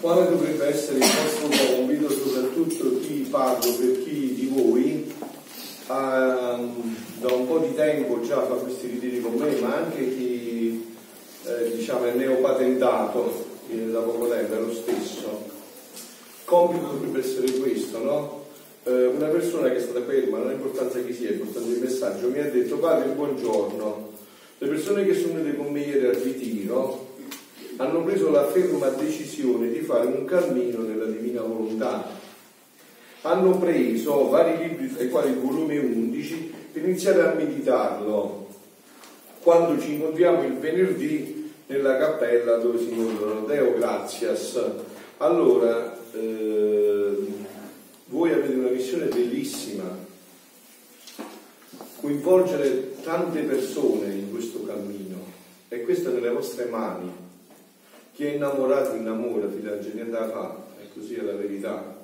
quale dovrebbe essere il vostro compito, soprattutto chi parlo per chi di voi um, da un po' di tempo già fa questi ritiri con me, ma anche chi eh, diciamo è neopatentato, viene da poco tempo, è lo stesso. Il compito dovrebbe essere questo, no? Eh, una persona che è stata ferma, non ha importanza chi sia, è importante il messaggio, mi ha detto padre buongiorno, le persone che sono venute con me ieri al ritiro hanno preso la ferma decisione di fare un cammino nella divina volontà. Hanno preso vari libri, tra i quali il volume 11, per iniziare a meditarlo. Quando ci incontriamo il venerdì nella cappella dove si incontrano Deo Gratias. Allora, eh, voi avete una missione bellissima, coinvolgere tante persone in questo cammino e questo è nelle vostre mani chi è innamorato innamora, da fare, e così è la verità.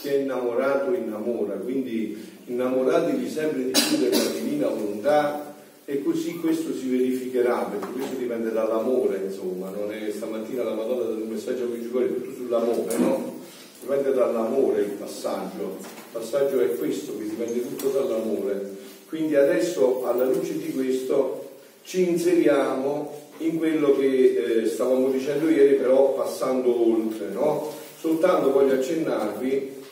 Chi è innamorato innamora, quindi innamoratevi sempre di più della divina volontà e così questo si verificherà, perché questo dipende dall'amore, insomma, non è stamattina la Madonna ha dato un messaggio principale tutto sull'amore, no? Dipende dall'amore il passaggio, il passaggio è questo, che dipende tutto dall'amore. Quindi adesso alla luce di questo ci inseriamo in quello che eh, stavamo dicendo ieri, però passando oltre, no? Soltanto voglio accennarvi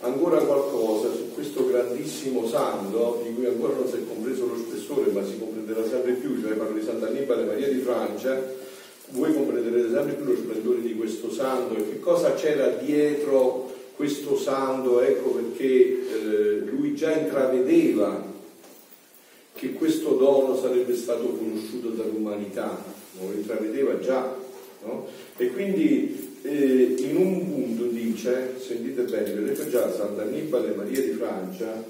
ancora qualcosa su questo grandissimo santo, di cui ancora non si è compreso lo spessore, ma si comprenderà sempre più, cioè parlo di Sant'Annibale Maria di Francia, voi comprenderete sempre più lo splendore di questo santo e che cosa c'era dietro questo santo, ecco perché eh, lui già intravedeva che questo dono sarebbe stato conosciuto dall'umanità, lo intravedeva già, no? E quindi eh, in un punto dice, sentite bene, vedete già Sant'Annibale Maria di Francia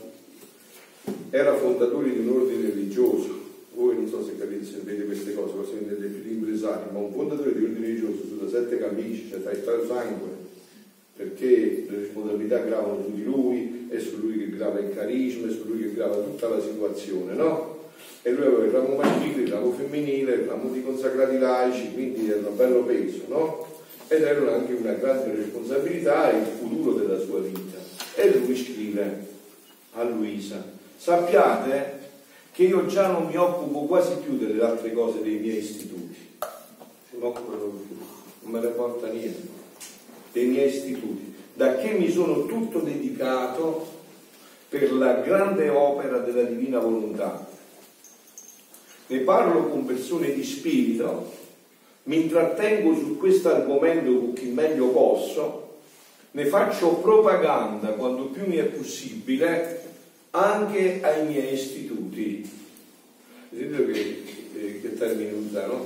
era fondatore di un ordine religioso, voi non so se capite, se vedete queste cose, forse vedete più impresari, ma un fondatore di un ordine religioso su da sette camicie, cioè tra il sangue, perché le responsabilità gravano su di lui, è su lui che grava il carisma, è su lui che grava tutta la situazione, no? E lui aveva il ramo maschile, il ramo femminile, il ramo di consacrati laici, quindi era un bello peso, no? Ed era anche una grande responsabilità e il futuro della sua vita. E lui scrive a Luisa, sappiate che io già non mi occupo quasi più delle altre cose dei miei istituti, non me ne porta niente dei miei istituti, da che mi sono tutto dedicato per la grande opera della divina volontà. Ne parlo con persone di spirito, mi intrattengo su questo argomento con chi meglio posso, ne faccio propaganda quando più mi è possibile anche ai miei istituti. Vedete che, che, che termine usa, no?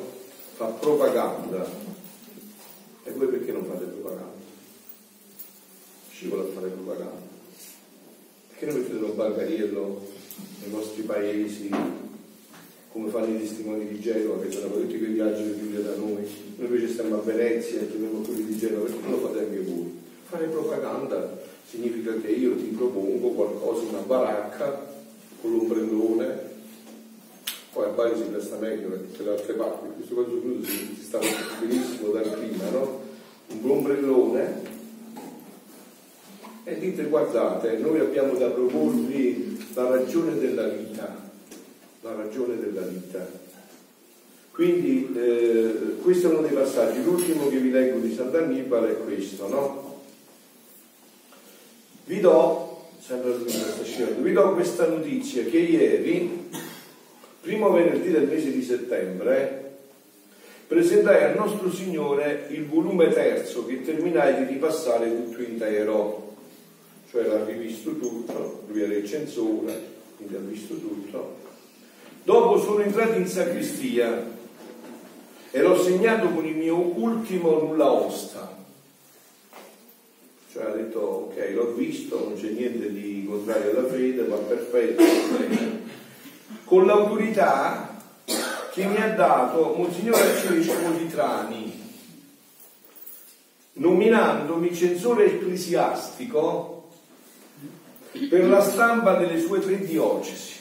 Fa propaganda. E voi perché non fate propaganda? Scivola a fare propaganda. Perché non mettete un barcariello nei vostri paesi, come fanno i testimoni di Genova, che sono tutti quei viaggi di Giulia da noi, noi invece stiamo a Venezia e troviamo quelli di Genova, perché non lo fate anche voi? Fare propaganda significa che io ti propongo qualcosa, una baracca con l'ombrellone, poi a Bari si presta meglio da tutte le altre parti, questo caso si, sta benissimo dal clima, no? Un ombrellone e dite guardate, noi abbiamo da proporvi la ragione della vita, la ragione della vita. Quindi eh, questo è uno dei passaggi, l'ultimo che vi leggo di Sant'Annibale è questo, no? Vi do, vi do questa notizia che ieri, primo venerdì del mese di settembre, presentai al nostro Signore il volume terzo che terminai di ripassare tutto intero tutto, lui era il censore, quindi ha visto tutto. Dopo sono entrato in sacristia e l'ho segnato con il mio ultimo nulla osta. Cioè ha detto ok, l'ho visto, non c'è niente di contrario alla fede, va perfetto. Con l'autorità che mi ha dato Monsignore Arcivescovo di Trani, nominandomi censore ecclesiastico per la stampa delle sue tre diocesi,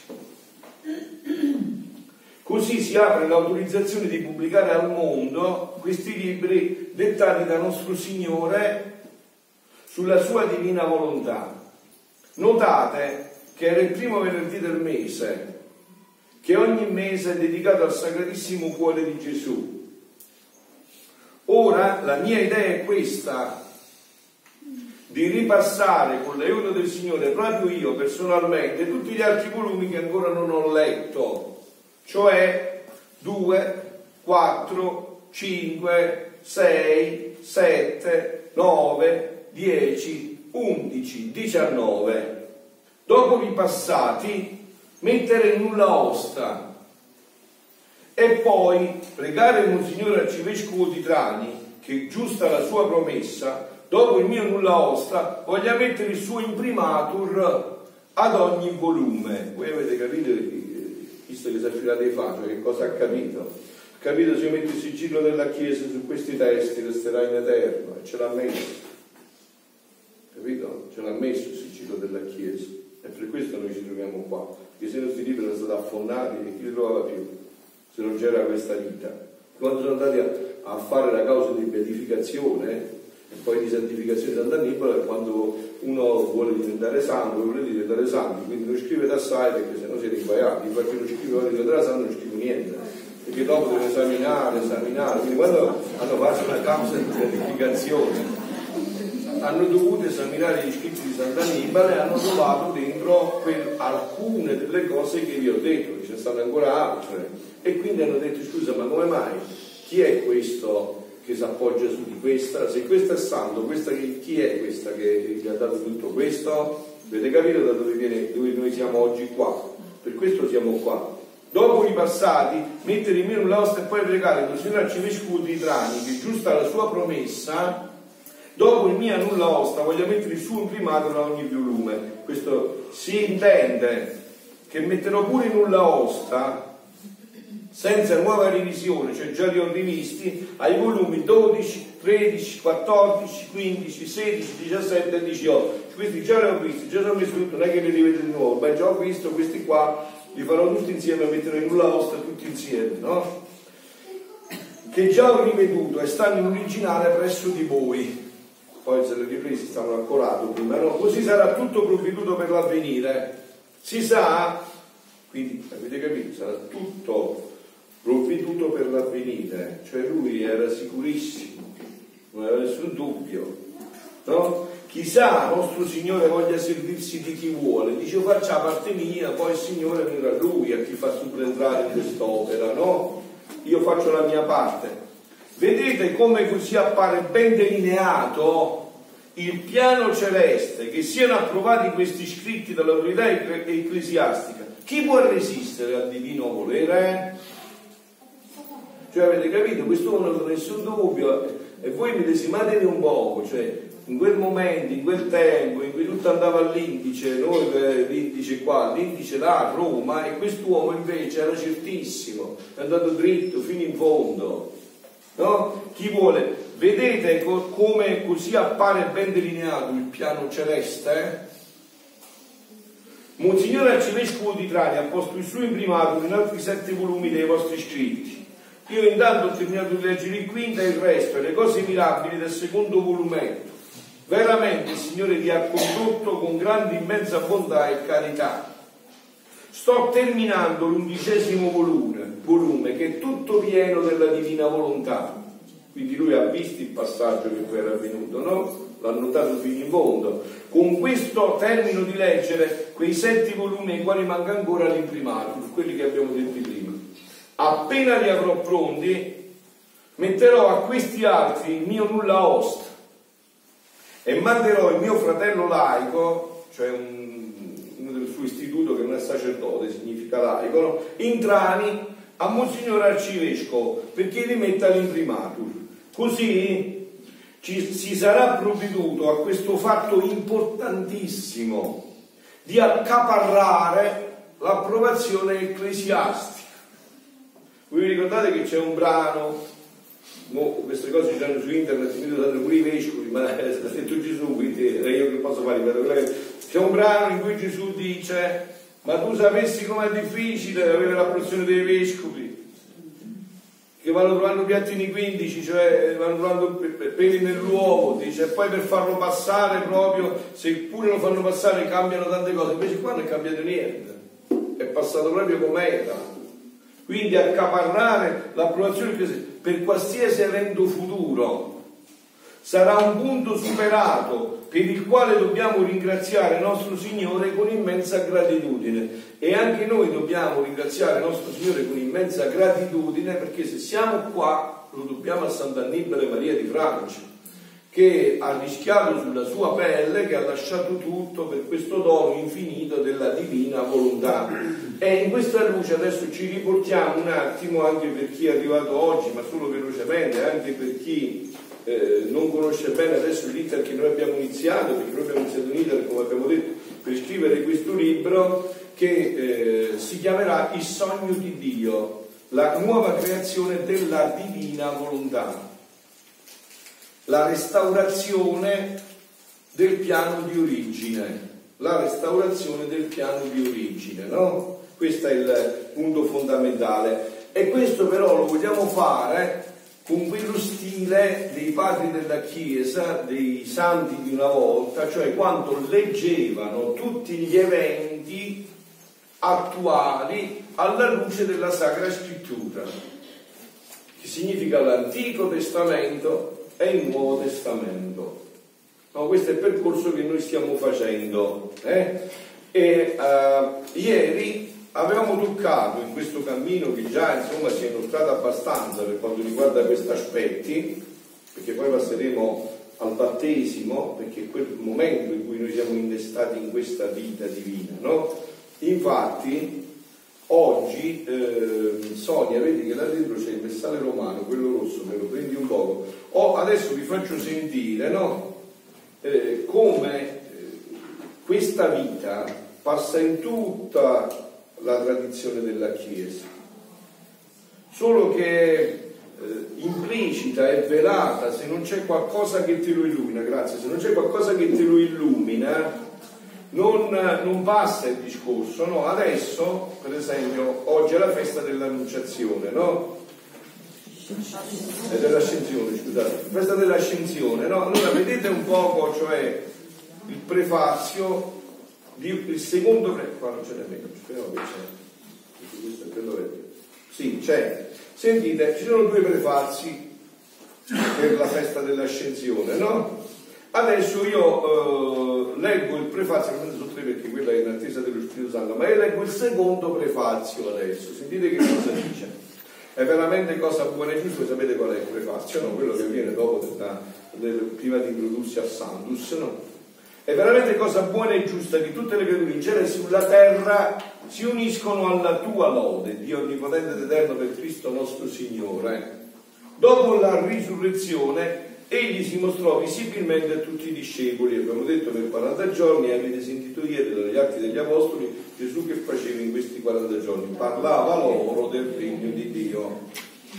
Così si apre l'autorizzazione di pubblicare al mondo questi libri dettati da nostro Signore sulla sua divina volontà. Notate che era il primo venerdì del mese, che ogni mese è dedicato al Sacratissimo Cuore di Gesù. Ora la mia idea è questa, di ripassare con l'aiuto del Signore, proprio io personalmente, tutti gli altri volumi che ancora non ho letto, cioè 2, 4, 5, 6, 7, 9, 10, 11, 19. Dopo ripassati, mettere nulla osta e poi pregare Monsignore Arcivescovo di Trani che giusta la sua promessa dopo il mio nulla osta voglia mettere il suo imprimatur ad ogni volume. Voi avete capito visto che si è affidato ai fatti che cosa ha capito? Ha capito se mette il sigillo della chiesa su questi testi resterà in eterno e ce l'ha messo. Capito? ce l'ha messo il sigillo della chiesa. E per questo noi ci troviamo qua. Perché se i nostri libri erano stati affondati e chi li trovava più? Se non c'era questa vita. Quando sono andati a, a fare la causa di beatificazione e poi di santificazione di Sant'Annibale, quando uno vuole diventare santo, vuole diventare santo, quindi non scrivete assai perché se no siete inguaiati, infatti non scrive vuole diventare santo non scrive niente, perché dopo deve esaminare, esaminare, quindi quando hanno fatto una causa di beatificazione hanno dovuto esaminare gli scritti di Sant'Annibale e hanno trovato dentro alcune delle cose che vi ho detto, ce ne stanno ancora altre. E quindi hanno detto scusa, ma come mai? Chi è questo che si appoggia su di questa? Se questo è santo, questa che, chi è questa che gli ha dato tutto questo? Avete capito da dove, viene, dove noi siamo oggi qua? Per questo siamo qua. Dopo i passati, mettere in meno l'osta e poi pregare il Signore Arcivescovo di Trani, che giusta la sua promessa, Dopo il mio nulla osta voglio mettere il suo imprimato da ogni volume. Questo si intende che metterò pure in nulla osta senza nuova revisione, cioè già li ho rivisti, ai volumi 12, 13, 14, 15, 16, 17 e 18. Questi già li ho visti, già sono messi tutto, non è che li rivedo di nuovo, ma già ho visto questi qua, li farò tutti insieme, metterò in nulla osta tutti insieme, no? Che già ho riveduto e stanno in originale presso di voi poi se le riprese stavano accorato prima, no? così sarà tutto provveduto per l'avvenire. Si sa, quindi avete capito, sarà tutto provveduto per l'avvenire, cioè lui era sicurissimo, non aveva nessun dubbio. No? Chissà, nostro Signore voglia servirsi di chi vuole, dice faccia parte mia, poi il Signore verrà lui a chi fa subentrare quest'opera, no? Io faccio la mia parte. Vedete come così appare ben delineato il piano celeste, che siano approvati questi scritti dall'autorità ecclesiastica. Chi può resistere al divino volere? Cioè avete capito? Quest'uomo non ha nessun dubbio e voi mi desimatevi un poco, cioè in quel momento, in quel tempo in cui tutto andava all'indice, noi l'indice qua, l'indice là, Roma, e quest'uomo invece era certissimo, è andato dritto fino in fondo No? Chi vuole, vedete come così appare ben delineato il piano celeste? Monsignore Arcivescovo di Trani ha posto il suo imprimato in altri sette volumi dei vostri scritti. Io intanto ho terminato di leggere il quinto e il resto le cose mirabili del secondo volumetto. Veramente il Signore vi ha condotto con grande immensa bontà e carità. Sto terminando l'undicesimo volume, volume, che è tutto pieno della divina volontà. Quindi lui ha visto il passaggio che poi era avvenuto, no? L'ha notato fino in fondo. Con questo termino di leggere quei sette volumi ai quali manca ancora l'imprimato, quelli che abbiamo detto prima. Appena li avrò pronti, metterò a questi altri il mio nulla osta e manderò il mio fratello laico, cioè un suo istituto che non è sacerdote, significa laico, no? entrani a Monsignore Arcivescovo perché li metta l'imprimatur. Così ci, si sarà provveduto a questo fatto importantissimo di accaparrare l'approvazione ecclesiastica. Voi vi ricordate che c'è un brano, no, queste cose c'erano su internet, mi danno pure i vescovi, ma l'ha detto Gesù, quindi io che posso fare? C'è un brano in cui Gesù dice, ma tu sapessi com'è difficile avere la porzione dei vescovi? che vanno trovando piattini 15, cioè vanno trovando peli nell'uovo, dice, e poi per farlo passare proprio, se pure lo fanno passare cambiano tante cose, invece qua non è cambiato niente, è passato proprio com'era. Quindi accaparrare l'approvazione per qualsiasi evento futuro sarà un punto superato per il quale dobbiamo ringraziare nostro Signore con immensa gratitudine. E anche noi dobbiamo ringraziare nostro Signore con immensa gratitudine perché se siamo qua lo dobbiamo a Sant'Annibale Maria di Francia che ha rischiato sulla sua pelle, che ha lasciato tutto per questo dono infinito della divina volontà. E in questa luce adesso ci riportiamo un attimo anche per chi è arrivato oggi, ma solo velocemente, anche per chi eh, non conosce bene adesso l'iter che noi abbiamo iniziato, perché noi abbiamo iniziato iter, come abbiamo detto, per scrivere questo libro che eh, si chiamerà Il sogno di Dio, la nuova creazione della divina volontà, la restaurazione del piano di origine, la restaurazione del piano di origine, no? Questo è il punto fondamentale. E questo però lo vogliamo fare con quello stile dei padri della Chiesa, dei santi di una volta, cioè quando leggevano tutti gli eventi attuali alla luce della Sacra Scrittura, che significa l'Antico Testamento e il Nuovo Testamento. No, questo è il percorso che noi stiamo facendo. Eh? E uh, ieri avevamo toccato in questo cammino che già insomma si è inoltrato abbastanza per quanto riguarda questi aspetti, perché poi passeremo al battesimo, perché è quel momento in cui noi siamo innestati in questa vita divina, no? Infatti, oggi eh, Sonia, vedi che là dentro c'è il messale romano, quello rosso, me lo prendi un poco. Oh, adesso vi faccio sentire, no? Eh, come eh, questa vita passa in tutta la tradizione della Chiesa, solo che eh, implicita e velata, se non c'è qualcosa che te lo illumina, grazie, se non c'è qualcosa che te lo illumina, non, non passa il discorso, no? Adesso, per esempio, oggi è la festa dell'annunciazione, no? E dell'ascensione, scusate, festa dell'ascensione, no? Allora vedete un poco, cioè, il prefazio il secondo re, qua non ce n'è meno, speriamo che c'è, questo è quello vecchio. Sì, c'è. Sentite, ci sono due prefazi per la festa dell'ascensione, no? Adesso io eh, leggo il prefazio, non sono tre perché quella è in attesa dello Spirito Santo, ma io leggo il secondo prefazio adesso, sentite che cosa dice. È veramente cosa buona e giusta, sapete qual è il prefazio, no? Quello che viene dopo, della, del, prima di introdursi a Sandus, no? È veramente cosa buona e giusta che tutte le creature in genere sulla terra si uniscono alla tua lode, Dio Onnipotente ed Eterno per Cristo nostro Signore. Dopo la risurrezione, egli si mostrò visibilmente a tutti i discepoli, abbiamo detto per 40 giorni, avete sentito ieri dagli atti degli Apostoli Gesù che faceva in questi 40 giorni, parlava loro del regno di Dio.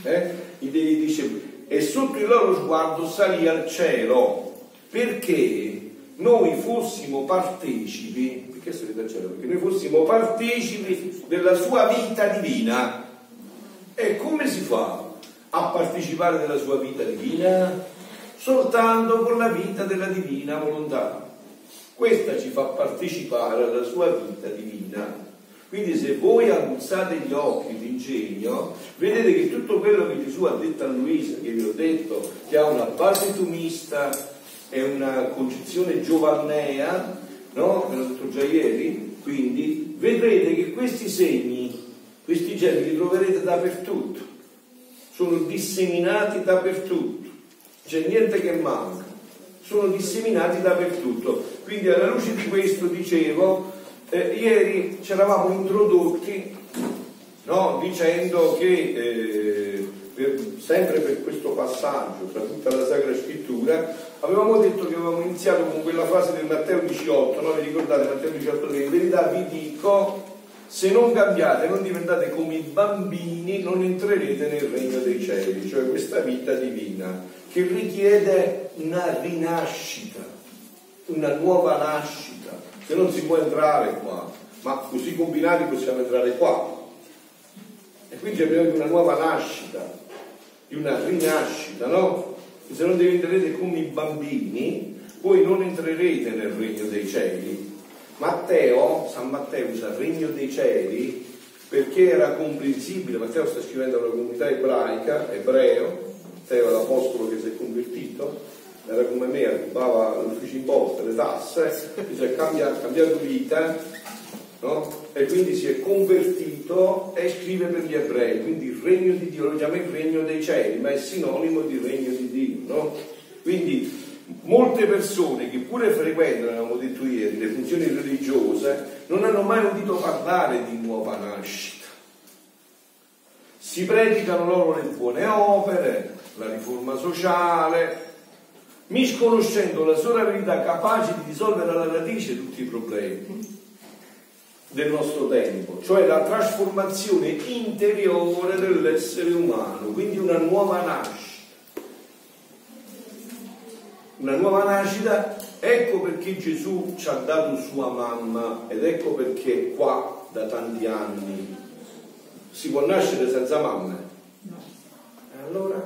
Eh? I discepoli. E sotto il loro sguardo salì al cielo. Perché? noi fossimo partecipi, perché sarete al cielo? Perché noi fossimo partecipi della sua vita divina. E come si fa a partecipare della sua vita divina? Soltanto con la vita della divina volontà. Questa ci fa partecipare alla sua vita divina. Quindi se voi aguzzate gli occhi d'ingegno, vedete che tutto quello che Gesù ha detto a Luisa, che vi ho detto, che ha una base tumista, è una concezione giovannea, no? Ve l'ho detto già ieri, quindi vedrete che questi segni, questi geni li troverete dappertutto, sono disseminati dappertutto, c'è niente che manca, sono disseminati dappertutto. Quindi alla luce di questo dicevo, eh, ieri ci eravamo introdotti no? dicendo che eh, per, sempre per questo passaggio, tra tutta la Sacra Scrittura, Avevamo detto che avevamo iniziato con quella frase del Matteo 18, no? Vi ricordate Matteo 18 che in verità vi dico, se non cambiate, non diventate come i bambini, non entrerete nel regno dei cieli, cioè questa vita divina, che richiede una rinascita, una nuova nascita, che non si può entrare qua, ma così combinati possiamo entrare qua. E quindi abbiamo una nuova nascita di una rinascita, no? Se non diventerete come i bambini, voi non entrerete nel regno dei cieli. Matteo, San Matteo usa il regno dei cieli perché era comprensibile, Matteo sta scrivendo alla comunità ebraica, ebreo, È l'apostolo che si è convertito, era come me, rubava l'ufficio imposte, le tasse, si è cambiato, cambiato vita, no? e quindi si è convertito e scrive per gli ebrei, quindi il regno di Dio lo chiama il regno dei cieli, ma è sinonimo di regno di Dio. No? Quindi molte persone che pure frequentano, abbiamo detto ieri, le funzioni religiose, non hanno mai udito parlare di nuova nascita. Si predicano loro le buone opere, la riforma sociale, misconoscendo la sola verità capace di risolvere alla radice tutti i problemi del nostro tempo, cioè la trasformazione interiore dell'essere umano, quindi una nuova nascita. Una nuova nascita, ecco perché Gesù ci ha dato sua mamma ed ecco perché qua da tanti anni si può nascere senza mamma. No. E allora?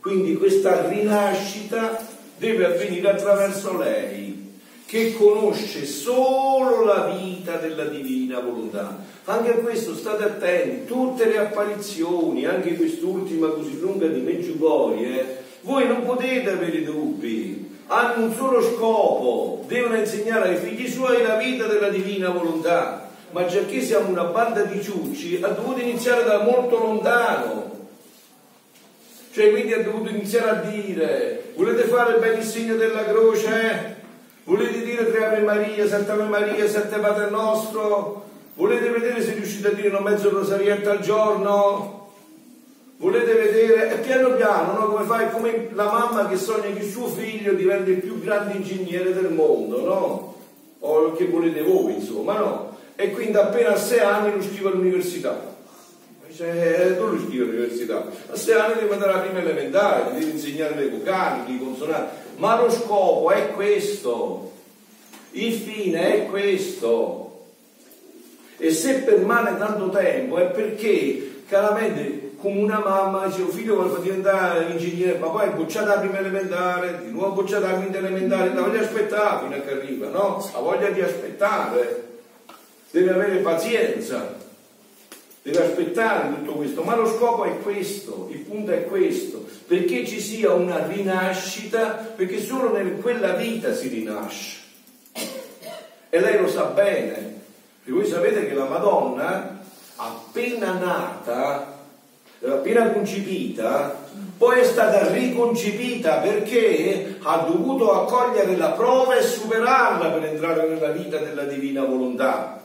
Quindi questa rinascita deve avvenire attraverso lei che conosce solo la vita della divina volontà. Anche a questo state attenti, tutte le apparizioni, anche quest'ultima così lunga di Meggiugorje, eh, voi non potete avere dubbi, hanno un solo scopo, devono insegnare ai figli suoi la vita della divina volontà. Ma già che siamo una banda di ciucci, ha dovuto iniziare da molto lontano. Cioè, quindi ha dovuto iniziare a dire: volete fare bene il segno della croce? Volete dire tre Ave Maria, Santa Ave Maria, Sette Padre Nostro? Volete vedere se riuscite a dire un mezzo rosarietto al giorno? Volete vedere? E piano piano, no? Come fai? Come la mamma che sogna che suo figlio diventi il più grande ingegnere del mondo, no? O che volete voi, insomma, no? E quindi appena a sei anni lo scrive all'università. Dice, tu lo scrivi all'università. A sei anni devi andare alla prima elementare, devi insegnare le vocali, le consonanti ma lo scopo è questo, il fine è questo. E se permane tanto tempo è perché chiaramente come una mamma dice un figlio vuole diventare ingegnere, ma poi è bocciata la prima elementare, di nuovo bocciata la quinta elementare, la voglia aspettare fino a che arriva, no? La voglia di aspettare, deve avere pazienza, deve aspettare tutto questo, ma lo scopo è questo, il punto è questo perché ci sia una rinascita, perché solo in quella vita si rinasce. E lei lo sa bene, perché voi sapete che la Madonna, appena nata, appena concepita, poi è stata riconcepita perché ha dovuto accogliere la prova e superarla per entrare nella vita della divina volontà.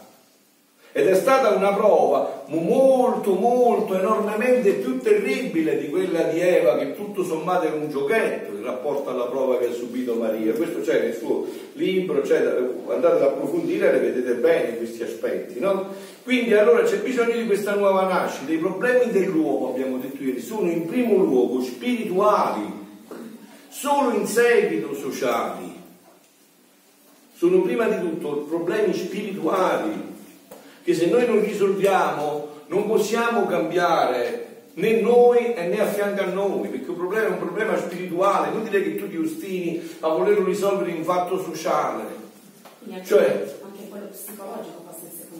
Ed è stata una prova molto, molto, enormemente più terribile di quella di Eva, che tutto sommato era un giochetto in rapporto alla prova che ha subito Maria. Questo c'è nel suo libro, andate ad approfondire e vedete bene questi aspetti. No? Quindi allora c'è bisogno di questa nuova nascita. I problemi dell'uomo, abbiamo detto ieri, sono in primo luogo spirituali, solo in seguito sociali. Sono prima di tutto problemi spirituali che se noi non risolviamo non possiamo cambiare né noi né a fianco a noi, perché il problema è un problema spirituale, non dire che tu ti ostini a volerlo risolvere in fatto sociale. Cioè, anche quello psicologico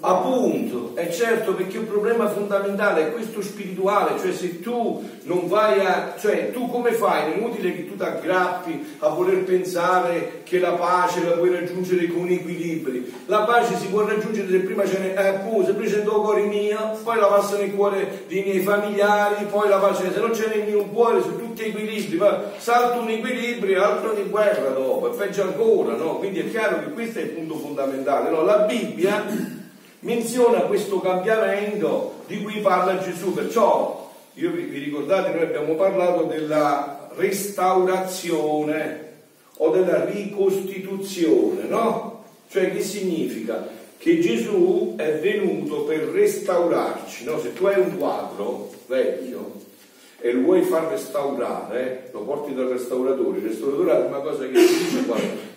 Appunto, è certo perché un problema fondamentale è questo spirituale, cioè se tu non vai a, cioè tu come fai? È inutile che tu ti aggrappi a voler pensare che la pace la puoi raggiungere con equilibri. La pace si può raggiungere se prima ce n'è, eh, pure, se prima c'è il cuore mio, poi la passa nel cuore dei miei familiari, poi la pace, se non c'è nel mio cuore, su tutti equilibri, ma salta un equilibrio e altro di guerra dopo, è peggio ancora, no? Quindi è chiaro che questo è il punto fondamentale, no? La Bibbia menziona questo cambiamento di cui parla Gesù. Perciò, io vi, vi ricordate, noi abbiamo parlato della restaurazione o della ricostituzione, no? Cioè che significa? Che Gesù è venuto per restaurarci, no? Se tu hai un quadro vecchio e lo vuoi far restaurare, lo porti dal restauratore, il restauratore ha una cosa che ti dice guarda,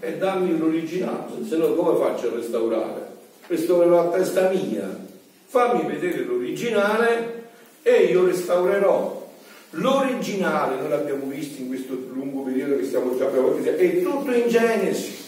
e dammi l'originale, se no come faccio a restaurare? Questo è la testa mia, fammi vedere l'originale e io restaurerò. L'originale, noi l'abbiamo visto in questo lungo periodo che stiamo già visto, è tutto in Genesi.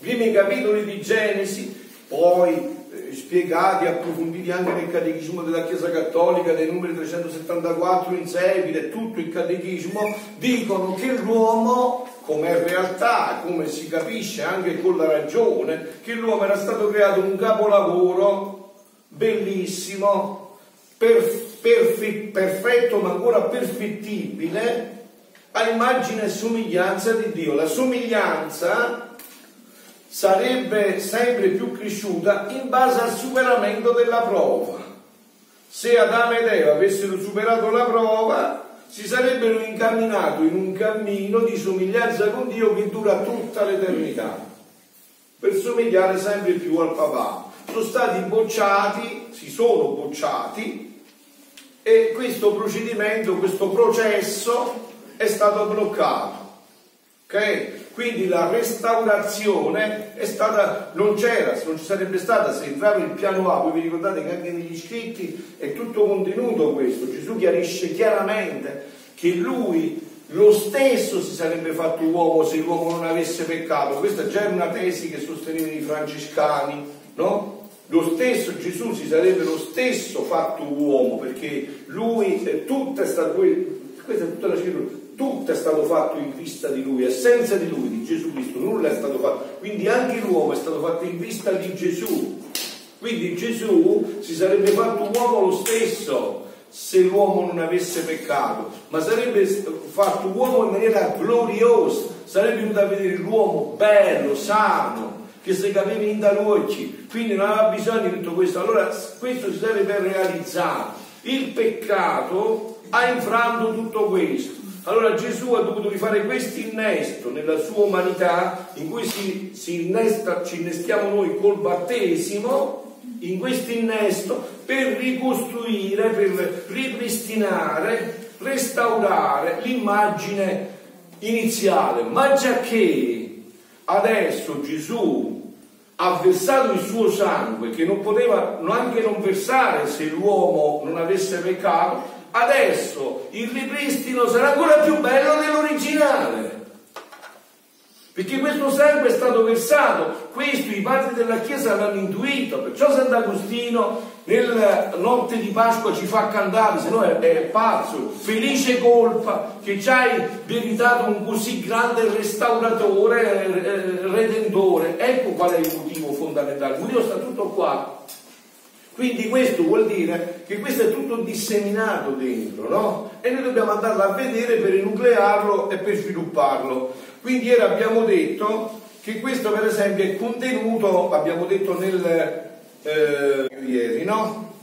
Primi capitoli di Genesi, poi eh, spiegati, approfonditi anche nel catechismo della Chiesa Cattolica, dei numeri 374 in seguito, tutto il catechismo, dicono che l'uomo, come realtà, come si capisce anche con la ragione, che l'uomo era stato creato un capolavoro bellissimo, perf- perf- perfetto ma ancora perfettibile, a immagine e somiglianza di Dio. La somiglianza sarebbe sempre più cresciuta in base al superamento della prova. Se Adamo ed Eva avessero superato la prova, si sarebbero incamminati in un cammino di somiglianza con Dio che dura tutta l'eternità, per somigliare sempre più al papà. Sono stati bocciati, si sono bocciati e questo procedimento, questo processo è stato bloccato. Ok? Quindi la restaurazione è stata, non c'era, non ci sarebbe stata se entrava il piano A, voi vi ricordate che anche negli scritti è tutto contenuto questo, Gesù chiarisce chiaramente che lui lo stesso si sarebbe fatto uomo se l'uomo non avesse peccato, questa già è una tesi che sostenevano i francescani, no? Lo stesso Gesù si sarebbe lo stesso fatto uomo perché lui, tutto è stato, questa è tutta la scrittura, tutto è stato fatto in vista di lui, e senza di lui, di Gesù Cristo, nulla è stato fatto. Quindi anche l'uomo è stato fatto in vista di Gesù. Quindi Gesù si sarebbe fatto uomo lo stesso se l'uomo non avesse peccato, ma sarebbe fatto uomo in maniera gloriosa, sarebbe venuto a vedere l'uomo bello, sano, che si capiva in occhi, quindi non aveva bisogno di tutto questo. Allora questo si sarebbe realizzato. Il peccato ha infranto tutto questo. Allora Gesù ha dovuto rifare questo innesto nella sua umanità, in cui si, si innesta, ci innestiamo noi col battesimo, in questo innesto, per ricostruire, per ripristinare, restaurare l'immagine iniziale. Ma già che adesso Gesù ha versato il suo sangue, che non poteva anche non versare se l'uomo non avesse peccato, adesso il ripristino sarà ancora più bello dell'originale. Perché questo sangue è stato versato, questo i padri della Chiesa l'hanno intuito, perciò Sant'Agostino nella notte di Pasqua ci fa cantare, se no è, è pazzo, felice colpa che ci hai veritato un così grande restauratore, eh, redentore. Ecco qual è il motivo fondamentale, il motivo sta tutto qua. Quindi questo vuol dire che questo è tutto disseminato dentro, no? E noi dobbiamo andarlo a vedere per enuclearlo e per svilupparlo. Quindi ieri abbiamo detto che questo per esempio è contenuto, abbiamo detto nel eh, ieri, no?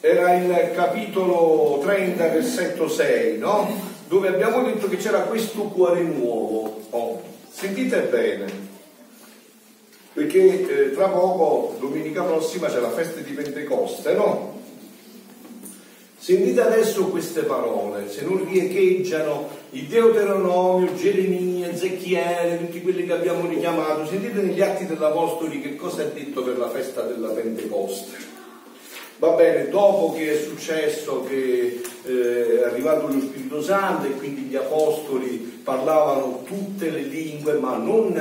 Era il capitolo 30, versetto 6, no? Dove abbiamo detto che c'era questo cuore nuovo. Oh, sentite bene perché eh, tra poco, domenica prossima, c'è la festa di Pentecoste, no? Sentite adesso queste parole, se non riecheggiano il Deuteronomio, Geremia, Ezechiele, tutti quelli che abbiamo richiamato, sentite negli atti dell'Apostoli che cosa è detto per la festa della Pentecoste. Va bene, dopo che è successo che eh, è arrivato lo Spirito Santo e quindi gli Apostoli parlavano tutte le lingue, ma non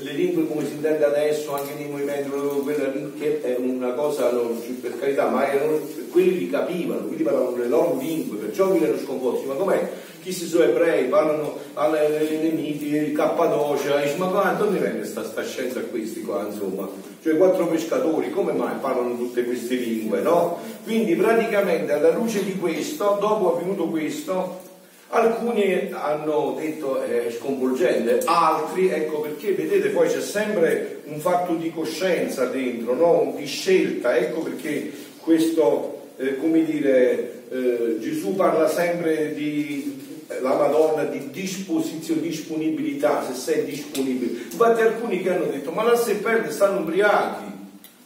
le lingue come si intende adesso, anche nei movimenti, quella che è una cosa, non, per carità, ma erano, quelli li capivano, quindi parlavano le loro lingue, perciò mi erano sconvolti, ma com'è? Chi si sono ebrei, parlano alle nemiti, il Cappadocia, dice, ma quanto ne vende sta, sta scienza a questi qua, insomma? Cioè quattro pescatori, come mai parlano tutte queste lingue, no? Quindi praticamente alla luce di questo, dopo avvenuto questo, Alcuni hanno detto è sconvolgente, altri, ecco perché vedete poi c'è sempre un fatto di coscienza dentro, no? di scelta, ecco perché questo, eh, come dire, eh, Gesù parla sempre di eh, la Madonna di disposizione, disponibilità, se sei disponibile. Infatti alcuni che hanno detto ma la se perde stanno ubriachi.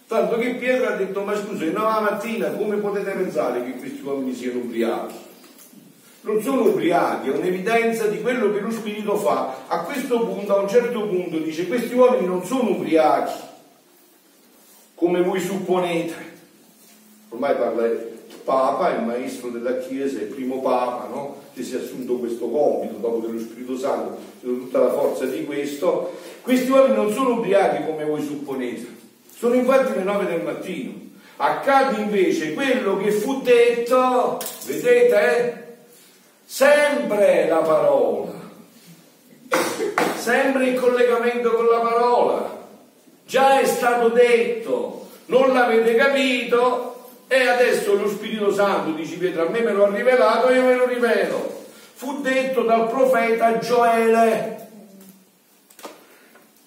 Tanto che Pietro ha detto ma scusa, una mattina come potete pensare che questi uomini siano ubriachi? Non sono ubriachi, è un'evidenza di quello che lo Spirito fa. A questo punto, a un certo punto, dice questi uomini non sono ubriachi, come voi supponete. Ormai parla, Papa, il maestro della Chiesa, il primo Papa, no? che si è assunto questo compito dopo che lo Spirito Santo, tutta la forza di questo. Questi uomini non sono ubriachi come voi supponete, sono infatti le nove del mattino. Accade invece quello che fu detto, vedete? Sempre la parola, sempre il collegamento con la parola. Già è stato detto, non l'avete capito, e adesso lo Spirito Santo, dice Pietro, a me me lo ha rivelato, io ve lo rivelo. Fu detto dal profeta Gioele.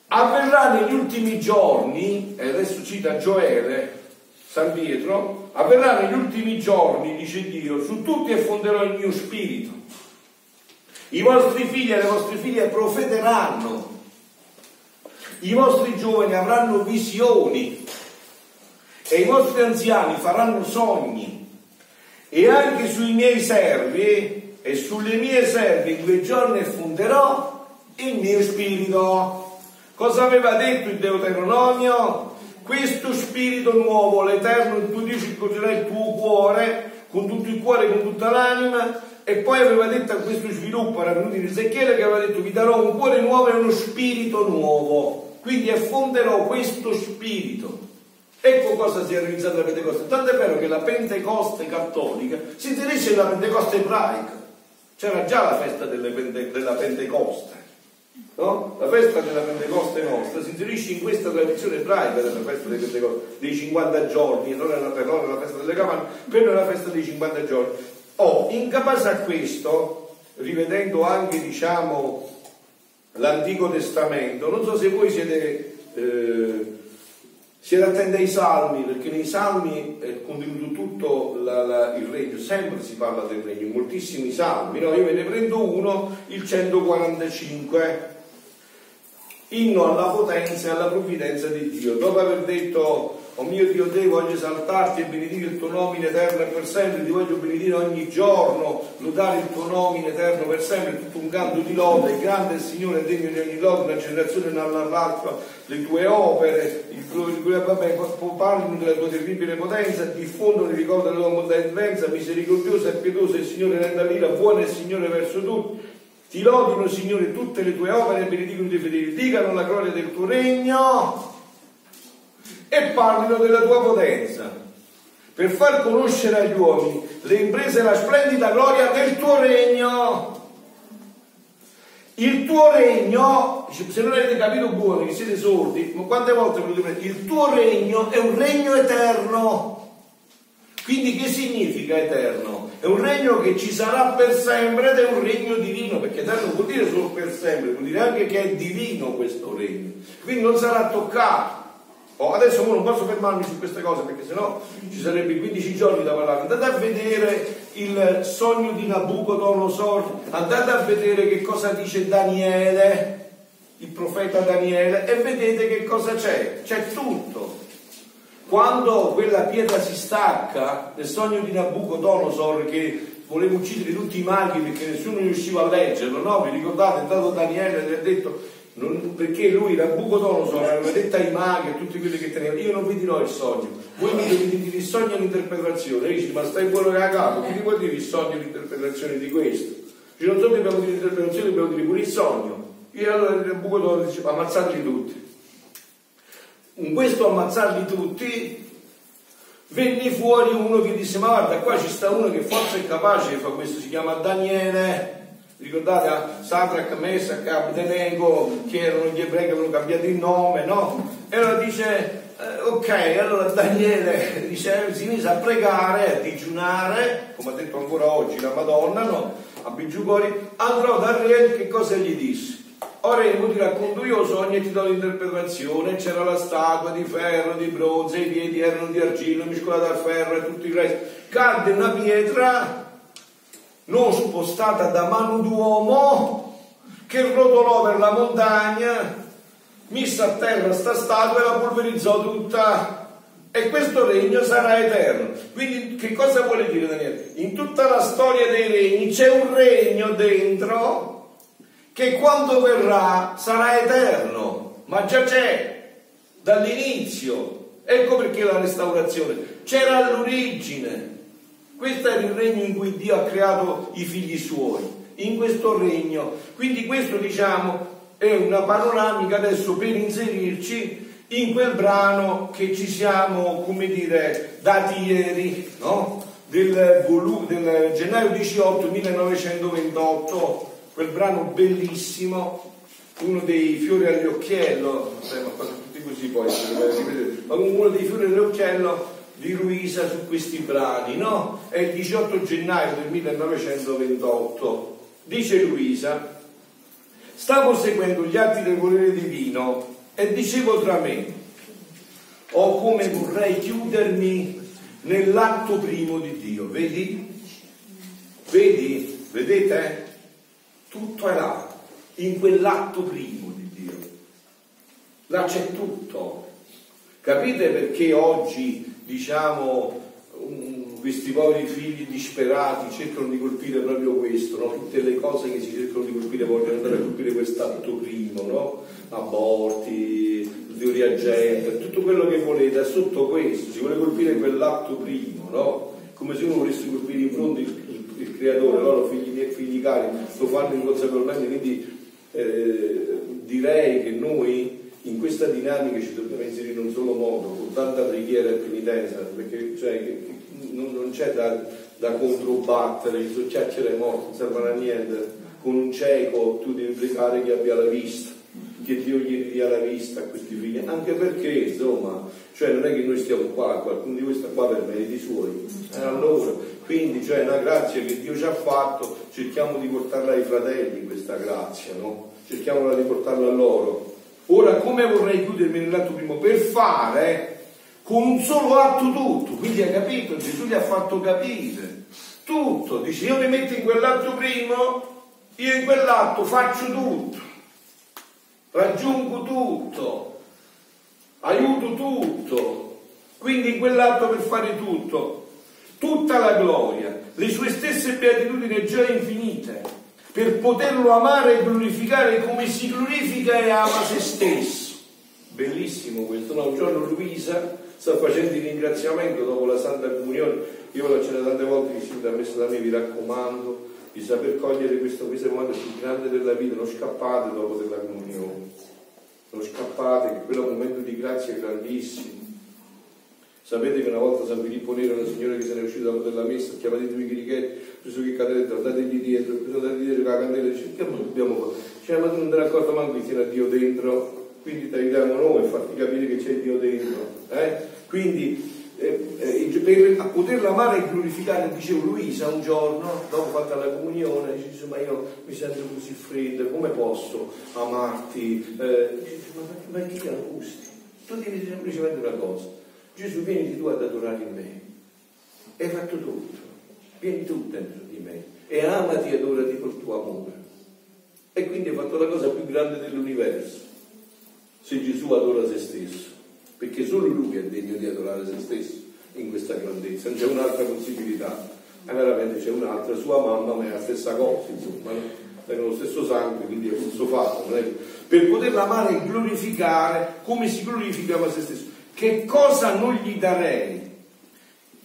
Avverrà negli ultimi giorni, e adesso cita Gioele, San Pietro, avverrà negli ultimi giorni, dice Dio, su tutti effonderò il mio spirito. I vostri figli e le vostre figlie profeteranno. I vostri giovani avranno visioni e i vostri anziani faranno sogni e anche sui miei servi e sulle mie serve in due giorni fonderò il mio spirito. Cosa aveva detto il Deuteronomio? Questo spirito nuovo, l'Eterno, il tuo Dio circoncerà il tuo cuore, con tutto il cuore, con tutta l'anima, e poi aveva detto a questo sviluppo, era venuto in Ezechiele che aveva detto vi darò un cuore nuovo e uno spirito nuovo, quindi affonderò questo spirito. Ecco cosa si è realizzato la Pentecoste. Tanto è vero che la Pentecoste cattolica si inserisce nella Pentecoste ebraica. C'era già la festa Pente, della Pentecoste. No? La festa della Pentecoste nostra si inserisce in questa tradizione ebraica della festa dei, Pentecoste, dei 50 giorni, non loro la festa delle capanne, per è la festa dei 50 giorni. Oh, in base a questo, rivedendo anche diciamo, l'Antico Testamento, non so se voi siete eh, si attende ai salmi, perché nei salmi è contenuto tutto la, la, il regno, sempre si parla del regno, moltissimi salmi, no? io ve ne prendo uno, il 145, inno alla potenza e alla provvidenza di Dio. Dopo aver detto Oh mio Dio te, voglio esaltarti e benedire il tuo nome in eterno e per sempre, ti voglio benedire ogni giorno, lodare il tuo nome in eterno per sempre, tutto un canto di lode, grande il Signore, degno di ogni lode, una generazione non all'altra, le tue opere, il tuo, vabbè, parlano della tua terribile potenza, diffondono il ricordo della tua montanza, misericordiosa e pietosa, il Signore renda l'ira, buono è il Signore verso tutti. Ti lodino, Signore, tutte le tue opere e benedicano i tuoi fedeli. Dicano la gloria del tuo regno e parlino della tua potenza, per far conoscere agli uomini le imprese e la splendida gloria del tuo regno. Il tuo regno, se non avete capito buono, che siete sordi, ma quante volte volete prendere? Il tuo regno è un regno eterno. Quindi che significa eterno? È un regno che ci sarà per sempre ed è un regno divino, perché eterno vuol dire solo per sempre, vuol dire anche che è divino questo regno. Quindi non sarà toccato. Oh, adesso non posso fermarmi su queste cose perché sennò ci sarebbe 15 giorni da parlare. Andate a vedere il sogno di Nabucodonosor, andate a vedere che cosa dice Daniele, il profeta Daniele, e vedete che cosa c'è. C'è tutto. Quando quella pietra si stacca nel sogno di Nabucodonosor che voleva uccidere tutti i maghi perché nessuno riusciva a leggerlo, no? Vi ricordate? È andato Daniele e ha detto non, perché lui Nabucodonosor aveva detto ai maghi e tutti quelli che tenevano io non vi dirò il sogno. Voi mi dovete dire il sogno e l'interpretazione e dici ma stai buono che a capo chi ti può dire il sogno e l'interpretazione di questo? Dice non so che dobbiamo dire l'interpretazione dobbiamo dire pure il sogno. E allora Nabucodonosor dice ammazzateli tutti. In questo ammazzarli tutti venne fuori uno che disse ma guarda qua ci sta uno che forse è capace fare questo si chiama Daniele ricordate a Sadrach, Meshach, Abdenego che erano gli ebrei che avevano cambiato il nome no? e allora dice eh, ok allora Daniele dice, si mise a pregare a digiunare come ha detto ancora oggi la Madonna no? a Bigiugori andrò dal re che cosa gli disse Ora io ti racconto io sogno e ti do l'interpretazione. C'era la statua di ferro, di bronzo, i piedi erano di argilla, miscolata al ferro e tutto il resto. Cadde una pietra non spostata da mano d'uomo che rotolò per la montagna, mise a terra sta statua e la polverizzò tutta. E questo regno sarà eterno. Quindi che cosa vuole dire Daniele? In tutta la storia dei regni c'è un regno dentro che quando verrà sarà eterno, ma già c'è dall'inizio. Ecco perché la restaurazione c'era all'origine Questo è il regno in cui Dio ha creato i figli suoi, in questo regno. Quindi questo diciamo è una panoramica adesso per inserirci in quel brano che ci siamo, come dire, dati ieri, no? del, volu- del gennaio 18 1928, quel brano bellissimo, uno dei fiori all'occhiello, eh, ma tutti così poi, ma uno dei fiori all'occhiello di Luisa su questi brani, no? È il 18 gennaio del 1928. Dice Luisa, stavo seguendo gli atti del volere divino e dicevo tra me, oh come vorrei chiudermi nell'atto primo di Dio, vedi? Vedi? Vedete? Tutto è là, in quell'atto primo di Dio. Là c'è tutto. Capite perché oggi, diciamo, um, questi poveri figli disperati cercano di colpire proprio questo, no? tutte le cose che si cercano di colpire vogliono andare a colpire quest'atto primo, no? aborti, teoria gender, tutto quello che volete, è sotto questo, si vuole colpire quell'atto primo, no? Come se uno volesse colpire in fronte il, il, il creatore, loro figli, figli cari, lo fanno inconsapevolmente, quindi eh, direi che noi in questa dinamica ci dobbiamo inserire in un solo modo, con tanta preghiera e penitenza, perché cioè, non, non, c'è da, da controbattere, ci sono chiacchiere morte, non servono a niente, con un cieco tu devi pregare che abbia la vista che Dio gli dia la vista a questi figli, anche perché insomma, cioè non è che noi stiamo qua, qualcuno di voi sta qua per meriti suoi, eh, allora, quindi cioè una grazia che Dio ci ha fatto, cerchiamo di portarla ai fratelli questa grazia, no? cerchiamo di portarla a loro. Ora come vorrei chiudermi nell'atto primo? Per fare con un solo atto tutto, quindi hai capito? Gesù gli ha fatto capire tutto, dice io mi metto in quell'atto primo, io in quell'atto faccio tutto. Raggiungo tutto, aiuto tutto, quindi in quell'atto per fare tutto, tutta la gloria, le sue stesse beatitudini già infinite, per poterlo amare e glorificare come si glorifica e ama se stesso. Bellissimo questo, no? Un giorno Luisa sta facendo il ringraziamento dopo la Santa Comunione, io l'ho accennato tante volte che si è messo da me, vi raccomando di saper cogliere questo, questo momento più grande della vita, non scappate dopo della comunione, non scappate, che quello è un momento di grazia grandissimo. Sapete che una volta San Filippo Nero, una signora che se ne è uscita dopo della messa, chiamate i chirichetti, preso che cadere dentro, dategli dietro, preso dategli dietro con la candela, dice che dobbiamo fare? Cioè, ma tu non te ne accorto manco che tiene Dio dentro, quindi ti aiutiamo noi a farti capire che c'è Dio dentro. Eh? Quindi eh, eh, per poterlo amare e glorificare, dicevo Luisa un giorno, dopo fatta la comunione, dice ma io mi sento così fredda, come posso amarti? Eh, ma, ma che gusti? Tu devi semplicemente una cosa, Gesù vieni tu ad adorare in me, hai fatto tutto, vieni tu dentro di me e amati e adorati col tuo amore. E quindi hai fatto la cosa più grande dell'universo, se Gesù adora se stesso perché solo lui è degno di adorare se stesso in questa grandezza, non c'è un'altra possibilità, e veramente c'è un'altra, sua mamma ma è la stessa cosa, insomma, no? hanno lo stesso sangue, quindi è lo stesso fatto, per poterla amare e glorificare come si glorificava se stesso. Che cosa non gli darei,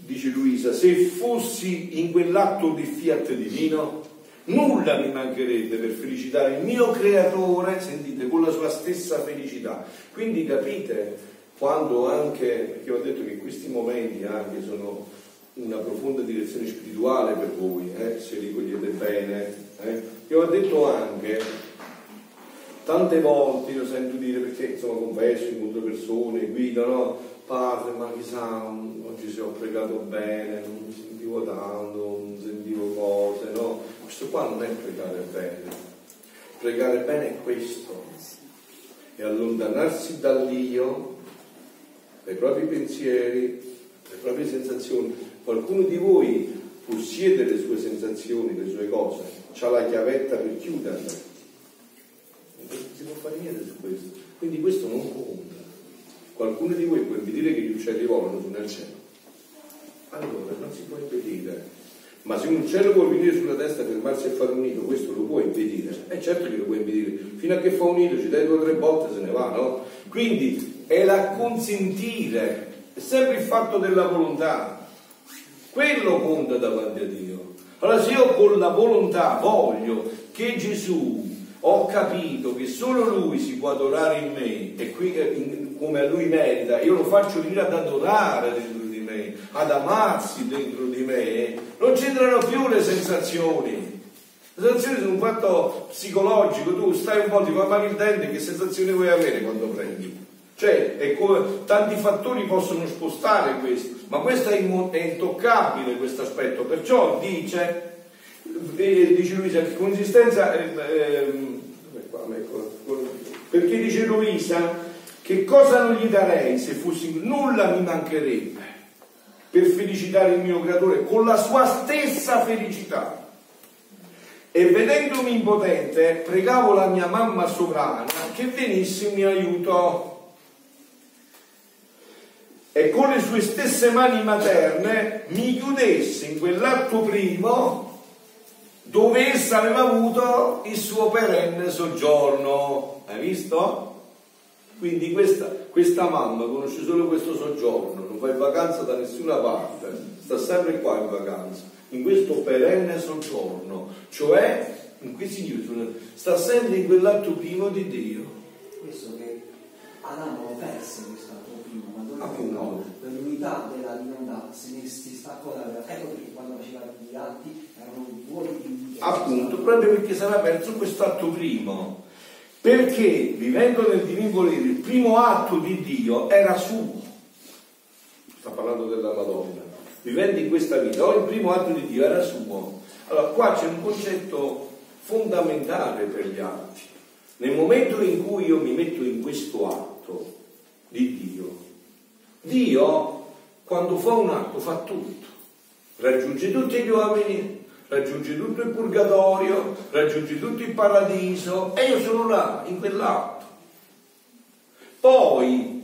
dice Luisa, se fossi in quell'atto di fiat divino? Nulla mi mancherebbe per felicitare il mio creatore, sentite, con la sua stessa felicità. Quindi capite quando anche, perché ho detto che questi momenti anche sono una profonda direzione spirituale per voi, eh, se li cogliete bene, eh. io ho detto anche, tante volte io sento dire, perché insomma confesso in molte persone, guidano, padre, ma chissà, oggi se ho pregato bene, non sentivo tanto, non sentivo cose, no? Questo qua non è pregare bene. Pregare bene è questo, è allontanarsi dall'io dai propri pensieri, dalle proprie sensazioni. Qualcuno di voi possiede le sue sensazioni, le sue cose, ha la chiavetta per chiuderle. Non si può fare niente su questo. Quindi questo non conta. Qualcuno di voi può impedire che gli uccelli volano su nel cielo. Allora non si può impedire. Ma se un uccello può venire sulla testa e fermarsi a fare un nido, questo lo può impedire. È certo che lo può impedire. Fino a che fa un nido, ci dai due o tre volte se ne va, no? Quindi è l'acconsentire, è sempre il fatto della volontà. Quello conta davanti a Dio. Allora se io con la volontà voglio che Gesù ho capito che solo Lui si può adorare in me e qui come a Lui merita, io lo faccio venire ad adorare di me, ad amarsi dentro di me, non c'entrano più le sensazioni. Le sensazioni sono un fatto psicologico, tu stai un po', ti male il dente, che sensazione vuoi avere quando prendi? Cioè, come, tanti fattori possono spostare questo, ma questo è, è intoccabile questo aspetto, perciò dice e dice Luisa che consistenza eh, eh, perché dice Luisa che cosa non gli darei se fossi nulla mi mancherebbe per felicitare il mio creatore con la sua stessa felicità e vedendomi impotente pregavo la mia mamma sovrana che venisse in mio aiuto e con le sue stesse mani materne mi chiudesse in quell'atto primo dove essa aveva avuto il suo perenne soggiorno. Hai visto? Quindi questa, questa, mamma conosce solo questo soggiorno, non va in vacanza da nessuna parte, sta sempre qua in vacanza, in questo perenne soggiorno, cioè in questi sta sempre in quell'atto primo di Dio. Questo che Adamo lo perse questo atto primo, ma dove Appunto. per l'unità della divinità se ne si staccò da ecco perché quando faceva gli atti erano vuoti di Appunto, proprio perché si era perso questo atto primo perché vivendo nel divino volere il primo atto di Dio era suo sta parlando della Madonna. Vivendo in questa vita oh, il primo atto di Dio era suo. Allora qua c'è un concetto fondamentale per gli atti. Nel momento in cui io mi metto in questo atto di Dio Dio quando fa un atto fa tutto. Raggiunge tutti gli uomini raggiungi tutto il purgatorio, raggiungi tutto il paradiso e io sono là, in quell'atto. Poi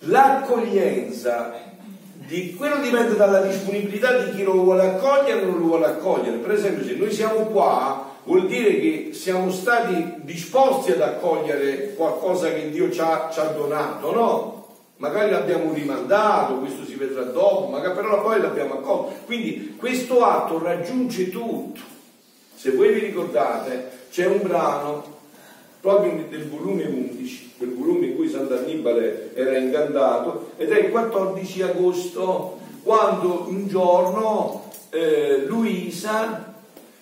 l'accoglienza di quello dipende dalla disponibilità di chi lo vuole accogliere o non lo vuole accogliere. Per esempio, se noi siamo qua, vuol dire che siamo stati disposti ad accogliere qualcosa che Dio ci ha, ci ha donato, no? magari l'abbiamo rimandato, questo si vedrà dopo, magari, però poi l'abbiamo accolto. Quindi questo atto raggiunge tutto. Se voi vi ricordate, c'è un brano proprio del volume 11, quel volume in cui Sant'Annibale era incantato, ed è il 14 agosto, quando un giorno eh, Luisa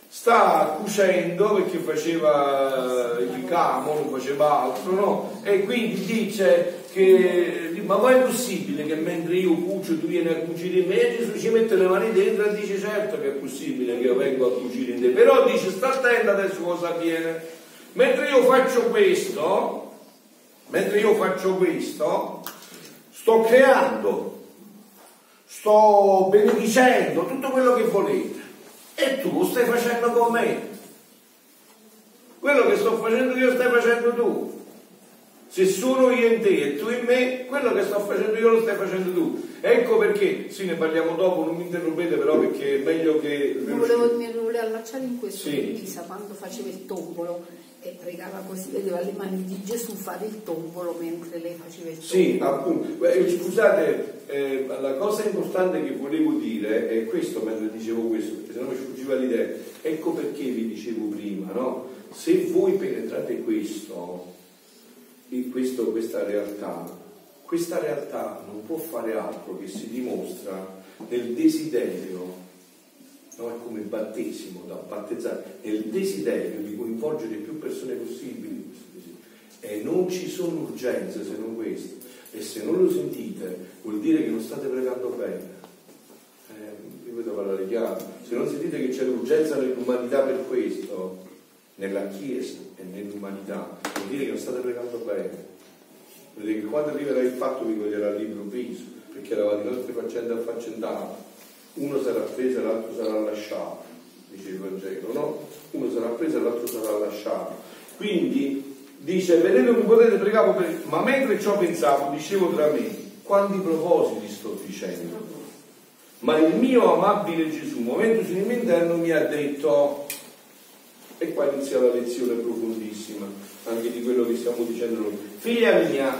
sta cucendo perché faceva il camo, non faceva altro, no? E quindi dice che ma poi è possibile che mentre io cucio tu vieni a cucire in me? E Gesù ci mette le mani dentro e dice certo che è possibile che io vengo a cucire in te. Però dice sta attento adesso cosa avviene mentre io faccio questo mentre io faccio questo sto creando sto benedicendo tutto quello che volete e tu lo stai facendo con me quello che sto facendo io stai facendo tu se sono io in te e tu in me, quello che sto facendo io lo stai facendo tu. Ecco perché, sì, ne parliamo dopo, non mi interrompete però perché è meglio che... Mi volevo, mi volevo allacciare in questo sì. Elisa quando faceva il tombolo e pregava così, vedeva le mani di Gesù fare il tombolo mentre lei faceva il tombolo. Sì, appunto. Eh, scusate, eh, la cosa importante che volevo dire è questo mentre dicevo questo, perché se no mi sfuggiva l'idea. Ecco perché vi dicevo prima, no? Se voi penetrate questo, questo, questa realtà, questa realtà non può fare altro che si dimostra nel desiderio, no? è come il battesimo da battezzare, nel desiderio di coinvolgere più persone possibili e non ci sono urgenze se non questo. E se non lo sentite vuol dire che non state pregando bene. Eh, io vedo parlare chiaro. Se non sentite che c'è l'urgenza nell'umanità per questo, nella Chiesa e nell'umanità, vuol dire che non state pregando bene. Vuol dire che quando arriverà il fatto vi coglierà all'improvviso, perché eravate le nostre faccende affaccendate. Uno sarà preso e l'altro sarà lasciato, dice il Vangelo, no? Uno sarà preso e l'altro sarà lasciato. Quindi dice, vedete mi potete pregare per... Ma mentre ciò pensavo, dicevo tra me, quanti propositi sto dicendo? Ma il mio amabile Gesù, nel mio interno, mi ha detto, e qua inizia la lezione profondissima anche di quello che stiamo dicendo noi. Figlia mia,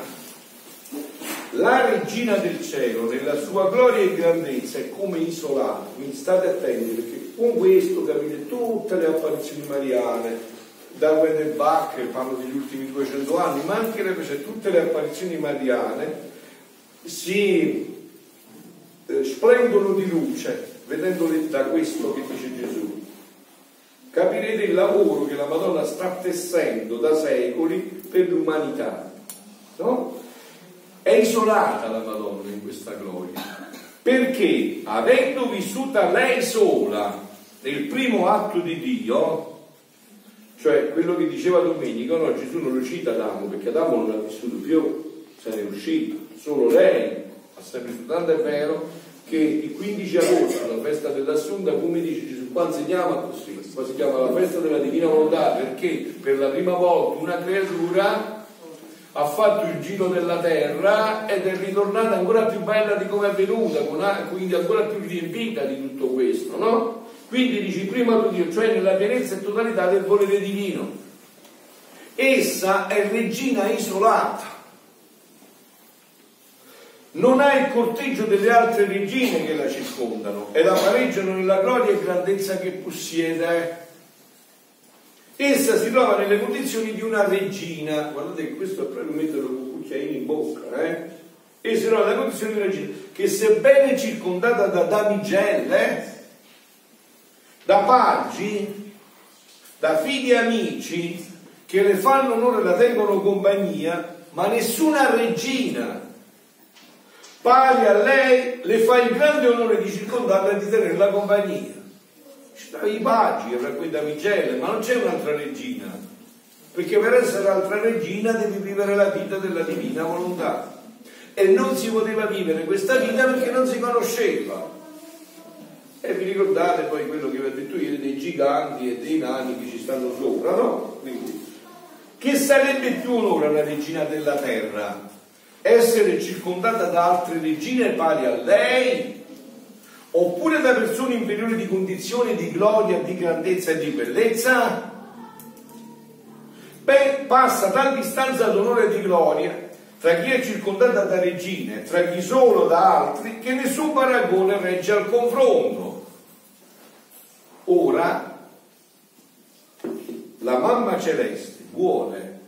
La regina del cielo, nella sua gloria e grandezza, è come isolata. Quindi state attenti perché con questo capite tutte le apparizioni mariane, da Bach, che parlo degli ultimi 200 anni, ma anche le, cioè, tutte le apparizioni mariane si eh, splendono di luce, vedendole da questo che dice Gesù. Capirete il lavoro che la Madonna sta tessendo da secoli per l'umanità. No? È isolata la Madonna in questa gloria, perché avendo vissuta lei sola nel primo atto di Dio, cioè quello che diceva Domenico, no, Gesù non lo cita Adamo, perché Adamo non ha vissuto più, se ne è uscito, solo lei ha sempre vissuto, tanto è vero che il 15 agosto, la festa dell'Assunta, come dice Gesù, qua si chiama così, qua si chiama la festa della Divina Volontà, perché per la prima volta una creatura ha fatto il giro della terra ed è ritornata ancora più bella di come è venuta, quindi ancora più riempita di tutto questo, no? Quindi dici prima tu Dio, cioè nella pienezza e totalità del volere divino. Essa è regina isolata. Non ha il corteggio delle altre regine che la circondano e la pareggiano nella gloria e grandezza che possiede Essa si trova nelle condizioni di una regina, guardate che questo è proprio mettere un cucchiaino in bocca, eh? Essa si trova nelle condizioni di una regina, che sebbene circondata da damigelle, da paggi, da figli amici, che le fanno onore e la tengono compagnia, ma nessuna regina pari a lei le fa il grande onore di circondarla e di tenerla compagnia i pagi, avrà quei damigelle, ma non c'è un'altra regina, perché per essere altra regina devi vivere la vita della divina volontà. E non si poteva vivere questa vita perché non si conosceva. E vi ricordate poi quello che vi ho detto ieri dei giganti e dei nani che ci stanno sopra, no? Quindi, che sarebbe più onore alla regina della terra? Essere circondata da altre regine pari a lei oppure da persone inferiori di condizione di gloria, di grandezza e di bellezza? Beh, passa tal distanza d'onore e di gloria tra chi è circondata da regine, tra chi solo da altri, che nessun paragone regge al confronto. Ora, la mamma celeste vuole,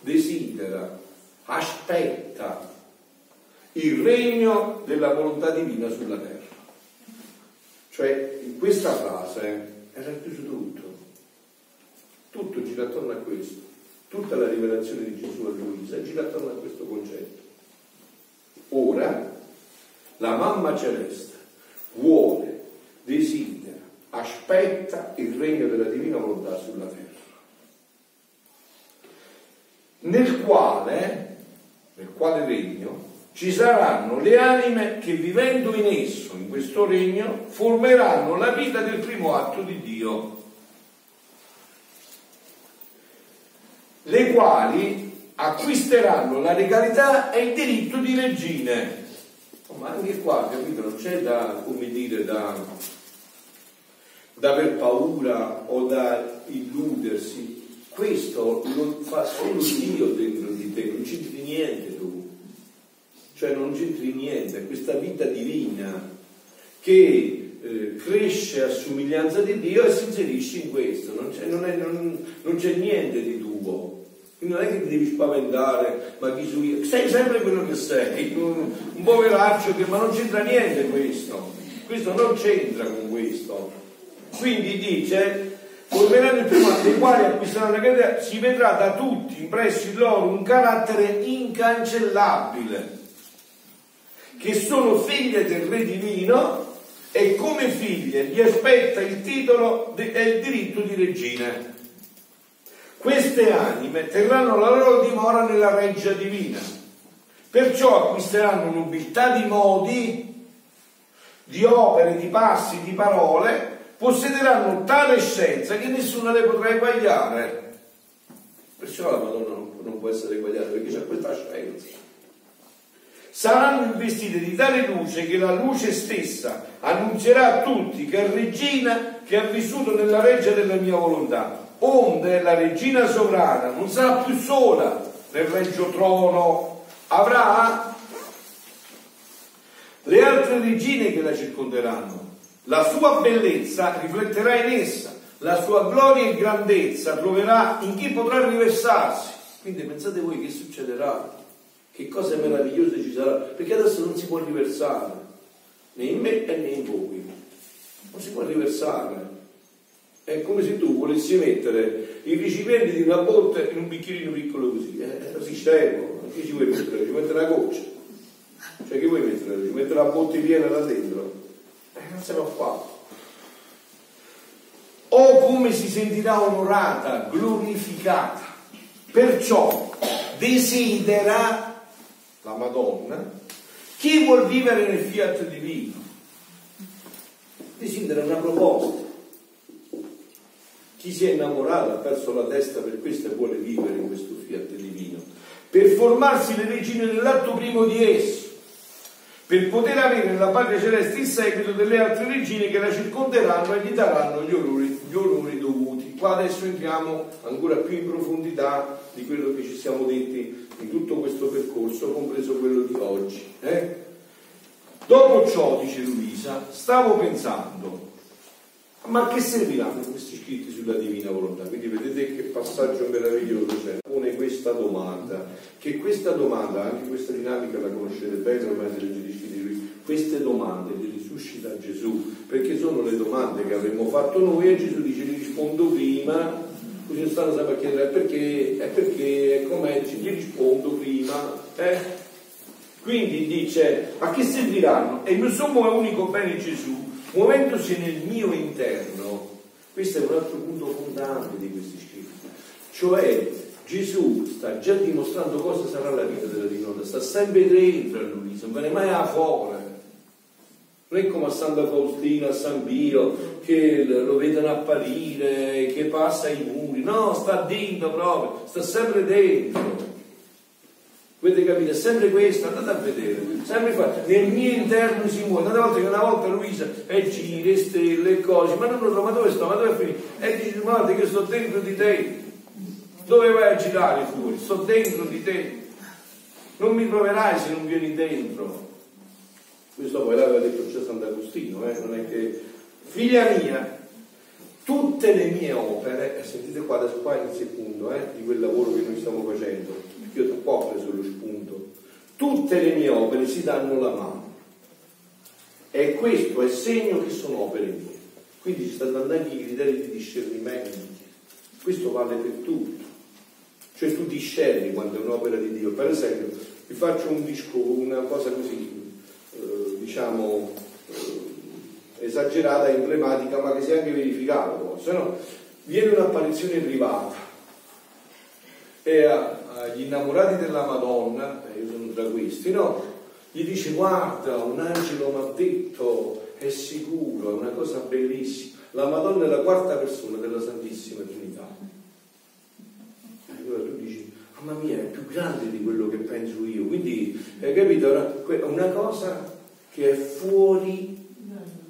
desidera, aspetta il regno della volontà divina sulla terra. Cioè, in questa frase era chiuso tutto. Tutto gira attorno a questo. Tutta la rivelazione di Gesù a Luisa gira attorno a questo concetto. Ora, la mamma celeste vuole, desidera, aspetta il regno della divina volontà sulla terra, nel quale, nel quale regno ci saranno le anime che vivendo in esso, in questo regno, formeranno la vita del primo atto di Dio, le quali acquisteranno la legalità e il diritto di regine. Ma anche qua, capito, non c'è da, come dire, da, da aver paura o da illudersi. Questo lo fa solo Dio dentro di te, non c'entri niente tu cioè non c'entri niente, questa vita divina che eh, cresce a somiglianza di Dio e si inserisce in questo, non c'è, non è, non, non c'è niente di tuo. Quindi non è che ti devi spaventare, ma chi su io, sei sempre quello che sei, un, un poveraccio che, ma non c'entra niente questo, questo non c'entra con questo. Quindi dice, formeranno il primo dei quali acquisteranno la catena, si vedrà da tutti impresso in loro un carattere incancellabile che sono figlie del Re Divino e come figlie gli aspetta il titolo e il diritto di regina. Queste anime terranno la loro dimora nella reggia divina, perciò acquisteranno nobiltà di modi, di opere, di passi, di parole, possederanno tale scienza che nessuno le potrà eguagliare. Perciò la Madonna non può essere eguagliata perché c'è questa scienza saranno investite di tale luce che la luce stessa annunzierà a tutti che è regina che ha vissuto nella reggia della mia volontà. Onde la regina sovrana non sarà più sola nel regio trono, avrà le altre regine che la circonderanno. La sua bellezza rifletterà in essa, la sua gloria e grandezza troverà in chi potrà riversarsi. Quindi pensate voi che succederà, che cose meravigliose ci saranno, perché adesso non si può riversare, né in me né in voi, non si può riversare. È come se tu volessi mettere i recipienti di una botte in un bicchierino piccolo così, eh, si sterco, che ci vuoi mettere? Ci mettere una goccia. Cioè che vuoi mettere? Ci mettere la botte piena là dentro? Eh, non si può fare. O come si sentirà onorata, glorificata. Perciò desidera la Madonna chi vuol vivere nel fiat divino. Desidera una proposta chi si è innamorato ha perso la testa per questo e vuole vivere in questo fiat divino, per formarsi le regine nell'atto primo di esso, per poter avere nella patria celeste il seguito delle altre regine che la circonderanno e gli daranno gli onori, gli onori dovuti. Qua adesso entriamo ancora più in profondità di quello che ci siamo detti in tutto questo percorso, compreso quello di oggi. Eh? Dopo ciò, dice Luisa, stavo pensando, ma che serviranno questi scritti sulla divina volontà? Quindi vedete che passaggio meraviglioso c'è. Pone questa domanda, che questa domanda, anche questa dinamica la conoscete bene ormai se leggete scritti di lui, queste domande le risuscita Gesù, perché sono le domande che avremmo fatto noi e Gesù dice li rispondo prima, non stanno sempre a chiedere perché, è perché, è com'è, gli rispondo prima. Eh? Quindi dice, a che serviranno? E il mio sommo e unico bene Gesù muovendosi nel mio interno, questo è un altro punto fondante di questi scritti, cioè Gesù sta già dimostrando cosa sarà la vita della divinità, sta sempre dentro a lui, non viene mai a fuori. Non è come a Santa Faustina, a San Pio, che lo vedono apparire, che passa i muri, no, sta dentro proprio, sta sempre dentro. Avete capito? È sempre questo, andate a vedere, sempre qua, nel mio interno si muove, tante volte che una volta Luisa e giri, stelle cose, ma non lo so, ma dove sto, ma dove è finito? E dici, guarda che sto dentro di te, dove vai a girare fuori? Sto dentro di te, non mi proverai se non vieni dentro. Questo poi l'aveva detto già Sant'Agostino, eh? non è che, figlia mia, tutte le mie opere, e sentite qua, adesso qua il punto eh, di quel lavoro che noi stiamo facendo, perché io qua ho preso lo spunto, tutte le mie opere si danno la mano. E questo è segno che sono opere mie. Quindi ci stanno dando anche i criteri di discernimento. Questo vale per tutto. Cioè tu discerni quando è un'opera di Dio. Per esempio, vi faccio un disco, una cosa così, eh, diciamo, esagerata, emblematica, ma che si è anche verificata. Se no, viene un'apparizione privata e agli innamorati della Madonna, e io sono tra questi, no? Gli dice guarda, un angelo mi ha detto, è sicuro, è una cosa bellissima. La Madonna è la quarta persona della Santissima Trinità. E allora tu dici, mamma mia, è più grande di quello che penso io. Quindi, hai capito? È una cosa che è fuori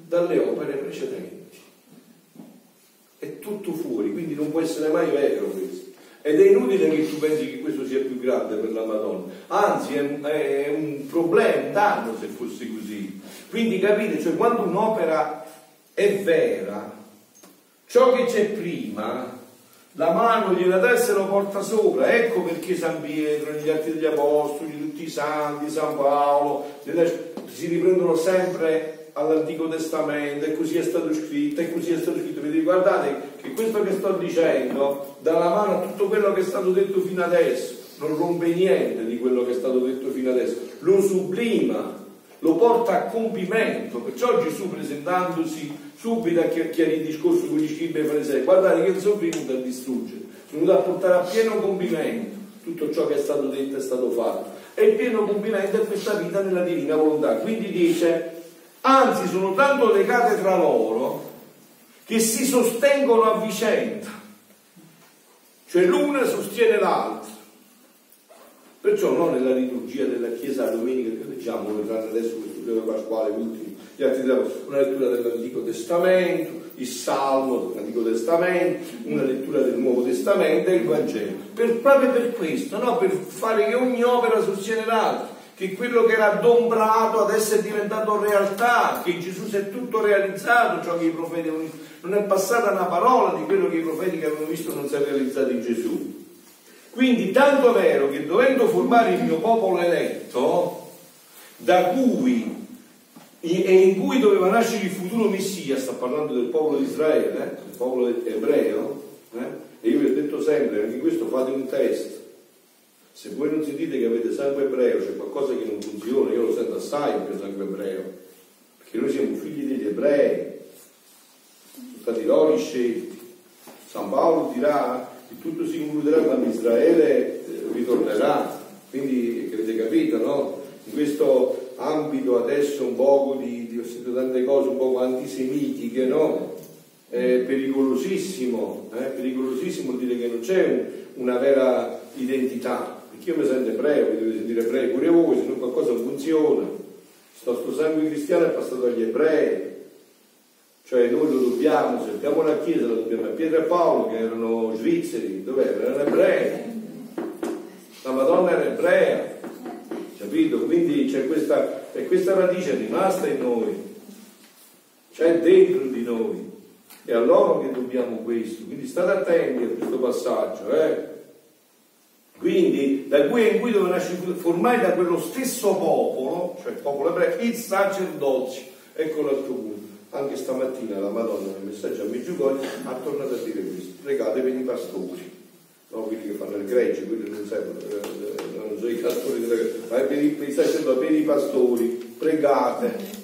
dalle opere precedenti. È tutto fuori, quindi non può essere mai vero questo. Ed è inutile che tu pensi che questo sia più grande per la Madonna, anzi è, è un problema, un danno se fosse così. Quindi capite, cioè quando un'opera è vera, ciò che c'è prima, la mano gliela dà e se lo porta sopra. Ecco perché San Pietro, gli atti degli Apostoli, tutti i santi, San Paolo, si riprendono sempre all'Antico Testamento e così è stato scritto e così è stato scritto. Vedete, guardate che questo che sto dicendo dà la mano a tutto quello che è stato detto fino adesso, non rompe niente di quello che è stato detto fino adesso, lo sublima, lo porta a compimento. Perciò Gesù presentandosi subito a chiarire il discorso con gli scribi e farisei, guardate che non sono venuto a distruggere, sono venuto a portare a pieno compimento tutto ciò che è stato detto è stato fatto. E il pieno compimento è questa vita nella divina volontà. Quindi dice anzi sono tanto legate tra loro che si sostengono a vicenda, cioè l'una sostiene l'altra. Perciò non nella liturgia della Chiesa domenica che leggiamo, vedranno adesso questo periodo pasquale, ultimi, gli altri una lettura dell'Antico Testamento, il Salmo dell'Antico Testamento, una lettura del Nuovo Testamento e il Vangelo. Per, proprio per questo, no? per fare che ogni opera sostiene l'altra che quello che era adombrato adesso è diventato realtà, che in Gesù si è tutto realizzato, ciò che i profeti avevano visto. Non è passata una parola di quello che i profeti che avevano visto non si è realizzato in Gesù. Quindi tanto vero che dovendo formare il mio popolo eletto, da cui e in cui doveva nascere il futuro Messia, sta parlando del popolo di Israele, eh, il popolo ebreo, eh, e io vi ho detto sempre, anche questo fate un test. Se voi non sentite che avete sangue ebreo, c'è qualcosa che non funziona, io lo sento assai il mio sangue ebreo, perché noi siamo figli degli ebrei, sono stati loro scelti. San Paolo dirà che tutto si concluderà quando Israele eh, ritornerà, quindi avete capito, no? In questo ambito adesso un poco di, di ho sentito tante cose un po' antisemitiche, no? È pericolosissimo, eh? pericolosissimo dire che non c'è una vera identità, io mi sento ebreo, vi dovete sentire ebrei pure voi, se no qualcosa non funziona. Il nostro sangue cristiano è passato agli ebrei, cioè noi lo dobbiamo, se abbiamo la Chiesa, lo dobbiamo a Pietro e Paolo che erano svizzeri, dov'erano? Erano ebrei. La Madonna era ebrea, capito? Quindi c'è questa, e questa radice è rimasta in noi, c'è dentro di noi. È a loro che dobbiamo questo, quindi state attenti a questo passaggio. Eh? Quindi da cui in cui dove nasce formai da quello stesso popolo, cioè il popolo ebreo, il sacerdozio. Ecco l'altro punto. Anche stamattina la Madonna nel messaggio a Meggiugorje ha tornato a dire questo. Pregate per i pastori, no, quelli che fanno il gregge, quelli non servono, eh, eh, non sono i pastori, ma per i, per i sacerdoti, per i pastori, pregate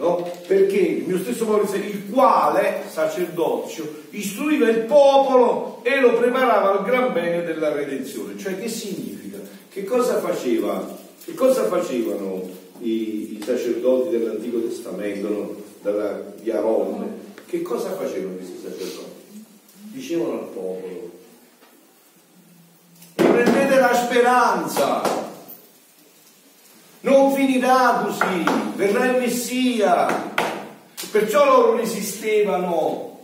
No? Perché il mio stesso Maurizio, il quale, sacerdozio, istruiva il popolo e lo preparava al gran bene della redenzione. Cioè che significa? Che cosa faceva? Che cosa facevano i, i sacerdoti dell'Antico Testamento, no? Dalla, di Aronne? Che cosa facevano questi sacerdoti? Dicevano al popolo, prendete la speranza, non finirà così, verrà il Messia. Perciò loro resistevano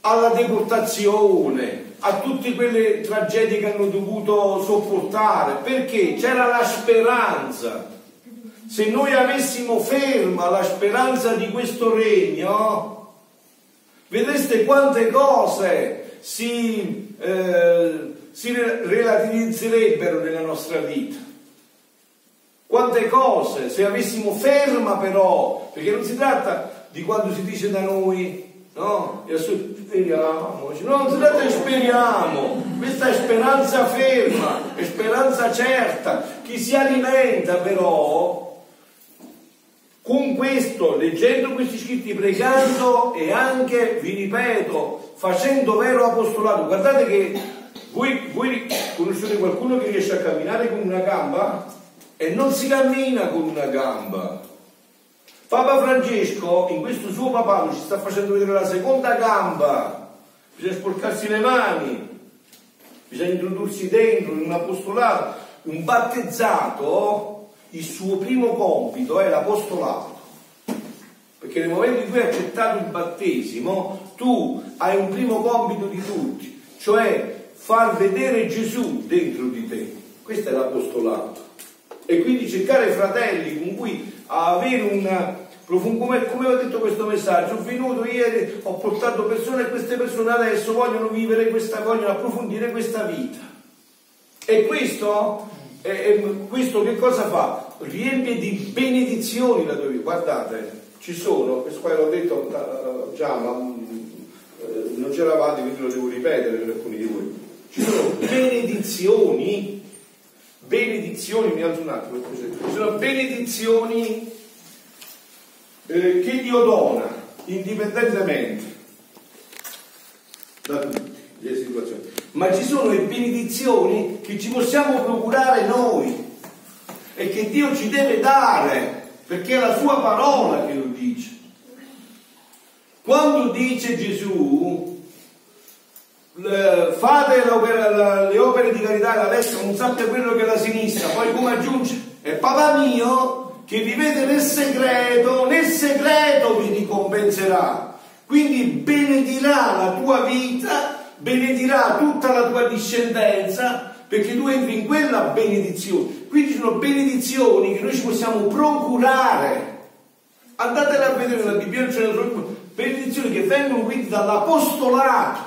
alla deportazione, a tutte quelle tragedie che hanno dovuto sopportare, perché c'era la speranza. Se noi avessimo ferma la speranza di questo regno, vedreste quante cose si, eh, si relativizzerebbero nella nostra vita. Quante cose, se avessimo ferma però, perché non si tratta di quando si dice da noi, no? Speriamo, no, non si tratta di speriamo, questa è speranza ferma, è speranza certa. Chi si alimenta però con questo, leggendo questi scritti, pregando e anche, vi ripeto, facendo vero apostolato. Guardate che voi, voi conoscete qualcuno che riesce a camminare con una gamba? E non si cammina con una gamba. Papa Francesco in questo suo papà ci sta facendo vedere la seconda gamba, bisogna sporcarsi le mani, bisogna introdursi dentro in un apostolato, un battezzato, il suo primo compito è l'apostolato. Perché nel momento in cui hai accettato il battesimo, tu hai un primo compito di tutti, cioè far vedere Gesù dentro di te. Questo è l'apostolato e quindi cercare fratelli con cui avere un come, come ho detto questo messaggio, ho venuto ieri, ho portato persone e queste persone adesso vogliono vivere questa, vogliono approfondire questa vita. E questo, eh, questo che cosa fa? Riempie di benedizioni la tua vita. Guardate, ci sono, questo qua l'ho detto già, ma eh, non c'eravate, quindi lo devo ripetere per alcuni di voi. Ci sono benedizioni benedizioni, mi alzo un attimo, sono benedizioni eh, che Dio dona indipendentemente da tutti le situazioni. Ma ci sono le benedizioni che ci possiamo procurare noi e che Dio ci deve dare, perché è la sua parola che lo dice. Quando dice Gesù fate le opere di carità la destra non sappia quello che la sinistra, poi come aggiunge? E papà mio che vivete nel segreto, nel segreto vi ricompenserà. Quindi benedirà la tua vita, benedirà tutta la tua discendenza, perché tu entri in quella benedizione. Quindi sono benedizioni che noi ci possiamo procurare. Andatele a vedere nella Bibbia, benedizioni che vengono quindi dall'apostolato.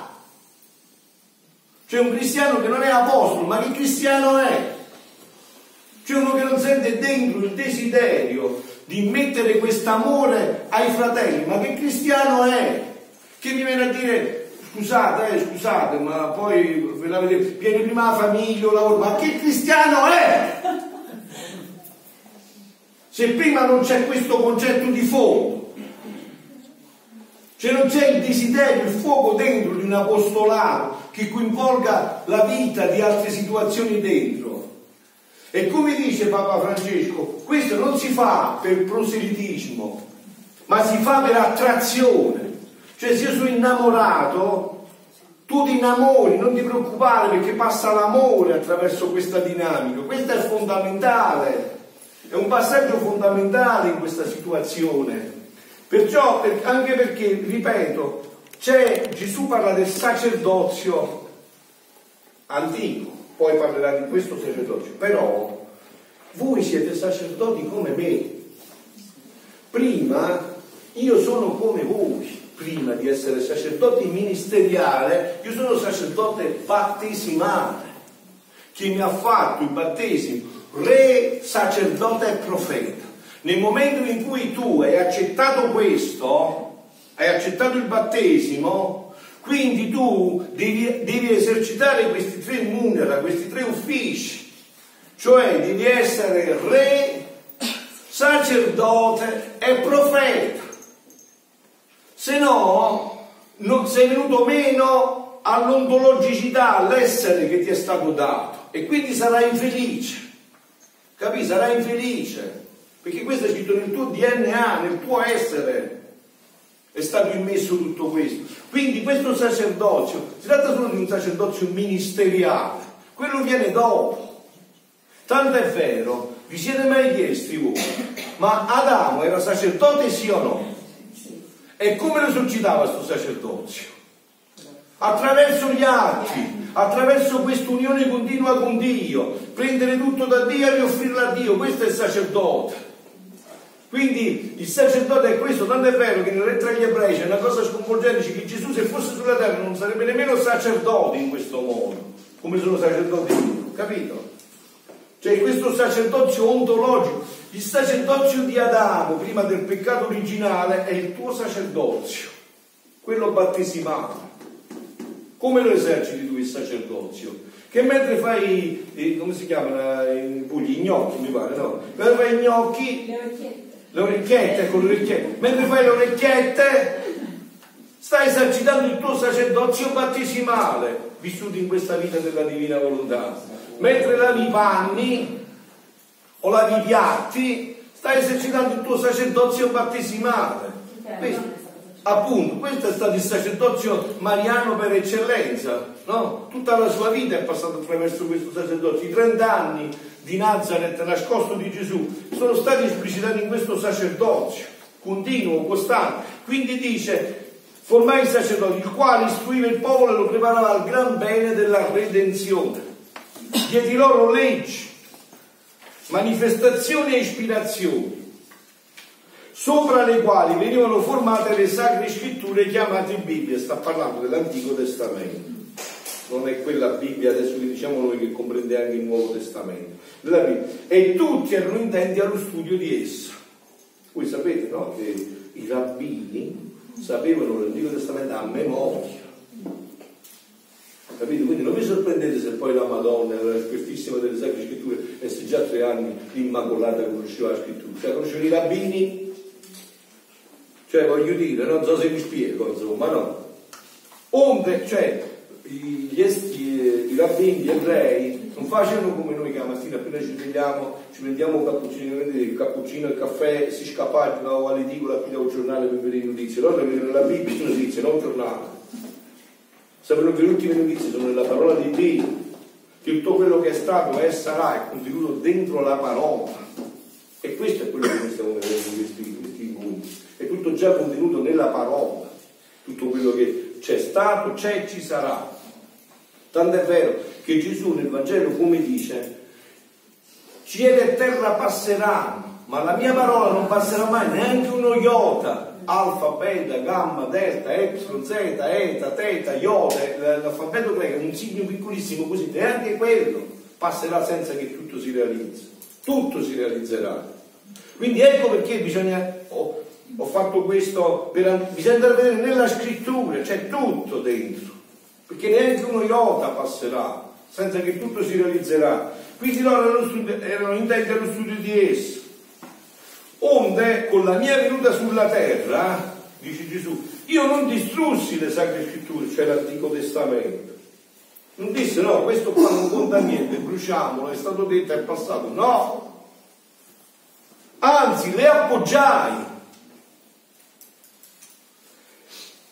C'è un cristiano che non è apostolo, ma che cristiano è? C'è uno che non sente dentro il desiderio di mettere quest'amore ai fratelli, ma che cristiano è? Che mi viene a dire scusate, eh, scusate, ma poi ve la vedete, viene prima la famiglia, lavoro, ma che cristiano è? Se prima non c'è questo concetto di fondo, se non c'è il desiderio, il fuoco dentro di un apostolato che coinvolga la vita di altre situazioni dentro, e come dice Papa Francesco, questo non si fa per proselitismo, ma si fa per attrazione. Cioè se io sono innamorato, tu ti innamori, non ti preoccupare perché passa l'amore attraverso questa dinamica. Questo è fondamentale, è un passaggio fondamentale in questa situazione. Perciò, anche perché, ripeto, Gesù parla del sacerdozio antico, poi parlerà di questo sacerdozio, però voi siete sacerdoti come me. Prima io sono come voi, prima di essere sacerdote ministeriale, io sono sacerdote battesimale, che mi ha fatto il battesimo, re, sacerdote e profeta. Nel momento in cui tu hai accettato questo, hai accettato il battesimo, quindi tu devi, devi esercitare questi tre munera, questi tre uffici, cioè devi essere re, sacerdote e profeta. Se no, non sei venuto meno all'ontologicità, all'essere che ti è stato dato e quindi sarai infelice. Capisci? Sarai infelice. Perché questo è scritto nel tuo DNA, nel tuo essere. È stato immesso tutto questo. Quindi questo sacerdozio, si tratta solo di un sacerdozio ministeriale, quello viene dopo. Tanto è vero, vi siete mai chiesti voi, ma Adamo era sacerdote sì o no? E come lo esercitava questo sacerdozio? Attraverso gli atti, attraverso questa unione continua con Dio, prendere tutto da Dio e rioffrirlo a Dio, questo è il sacerdote. Quindi il sacerdote è questo, tanto è vero che nel re tra gli ebrei c'è una cosa sconvolgente, che Gesù se fosse sulla terra non sarebbe nemmeno sacerdote in questo modo, come sono sacerdoti capito? Cioè questo sacerdozio ontologico, il sacerdozio di Adamo prima del peccato originale è il tuo sacerdozio, quello battesimale. Come lo eserciti tu il sacerdozio? Che mentre fai, eh, come si chiamano, i pugli, i gnocchi mi pare, no? Mentre fai i gnocchi le orecchiette, con le orecchiette. Mentre fai le orecchiette, stai esercitando il tuo sacerdozio battesimale, vissuto in questa vita della divina volontà. Mentre lavi i panni o lavi i piatti, stai esercitando il tuo sacerdozio battesimale. Appunto, questo è stato il sacerdozio mariano per eccellenza, no? Tutta la sua vita è passata attraverso questo sacerdozio, i 30 anni di Nazareth, nascosto di Gesù, sono stati esplicitati in questo sacerdozio continuo, costante. Quindi dice, formai i sacerdoti, il quale istruiva il popolo e lo preparava al gran bene della redenzione. Diedi loro leggi, manifestazioni e ispirazioni, sopra le quali venivano formate le sacre scritture chiamate Bibbia. Sta parlando dell'Antico Testamento non è quella Bibbia adesso che diciamo noi che comprende anche il Nuovo Testamento. E tutti erano intenti allo studio di essa. Voi sapete no? che i rabbini sapevano l'Antico Testamento a memoria. Capite? Quindi non vi sorprendete se poi la Madonna era l'espertissima delle Sacre Scritture e se già tre anni l'Immacolata conosceva la Scrittura. Cioè conosceva i rabbini? Cioè voglio dire, non so se mi spiego, insomma, no? Onde, cioè, gli, esti, i rabbini, gli ebrei, non facevano come noi che la mattina appena ci svegliamo, ci prendiamo un cappuccino, il cappuccino, il caffè, si scappavano all'edicola, pigliavo il giornale per vedere le notizie. Loro avevano la Bibbia, le notizie, non il giornale. Sapevano che le ultime notizie sono nella parola di Dio, che tutto quello che è stato è sarà, è contenuto dentro la parola. E questo è quello che noi stiamo vedendo in questi, questi incontri. È tutto già contenuto nella parola, tutto quello che c'è stato, c'è e ci sarà. Tanto è vero che Gesù nel Vangelo, come dice, cielo e terra passeranno, ma la mia parola non passerà mai neanche uno iota. Alfa, beta, gamma, delta, epsilon, zeta, eta, teta, iota, l'alfabeto greco, un segno piccolissimo così, neanche quello passerà senza che tutto si realizzi. Tutto si realizzerà. Quindi ecco perché bisogna, oh, ho fatto questo, per, bisogna andare a vedere nella scrittura, c'è tutto dentro, perché neanche uno iota passerà senza che tutto si realizzerà. Quindi loro erano, erano intenti allo studio di esso. Onde con la mia venuta sulla terra, dice Gesù, io non distrussi le sacre scritture, cioè l'Antico Testamento. Non disse no, questo qua non conta niente, bruciamolo, è stato detto, è passato. No! Anzi, le appoggiai.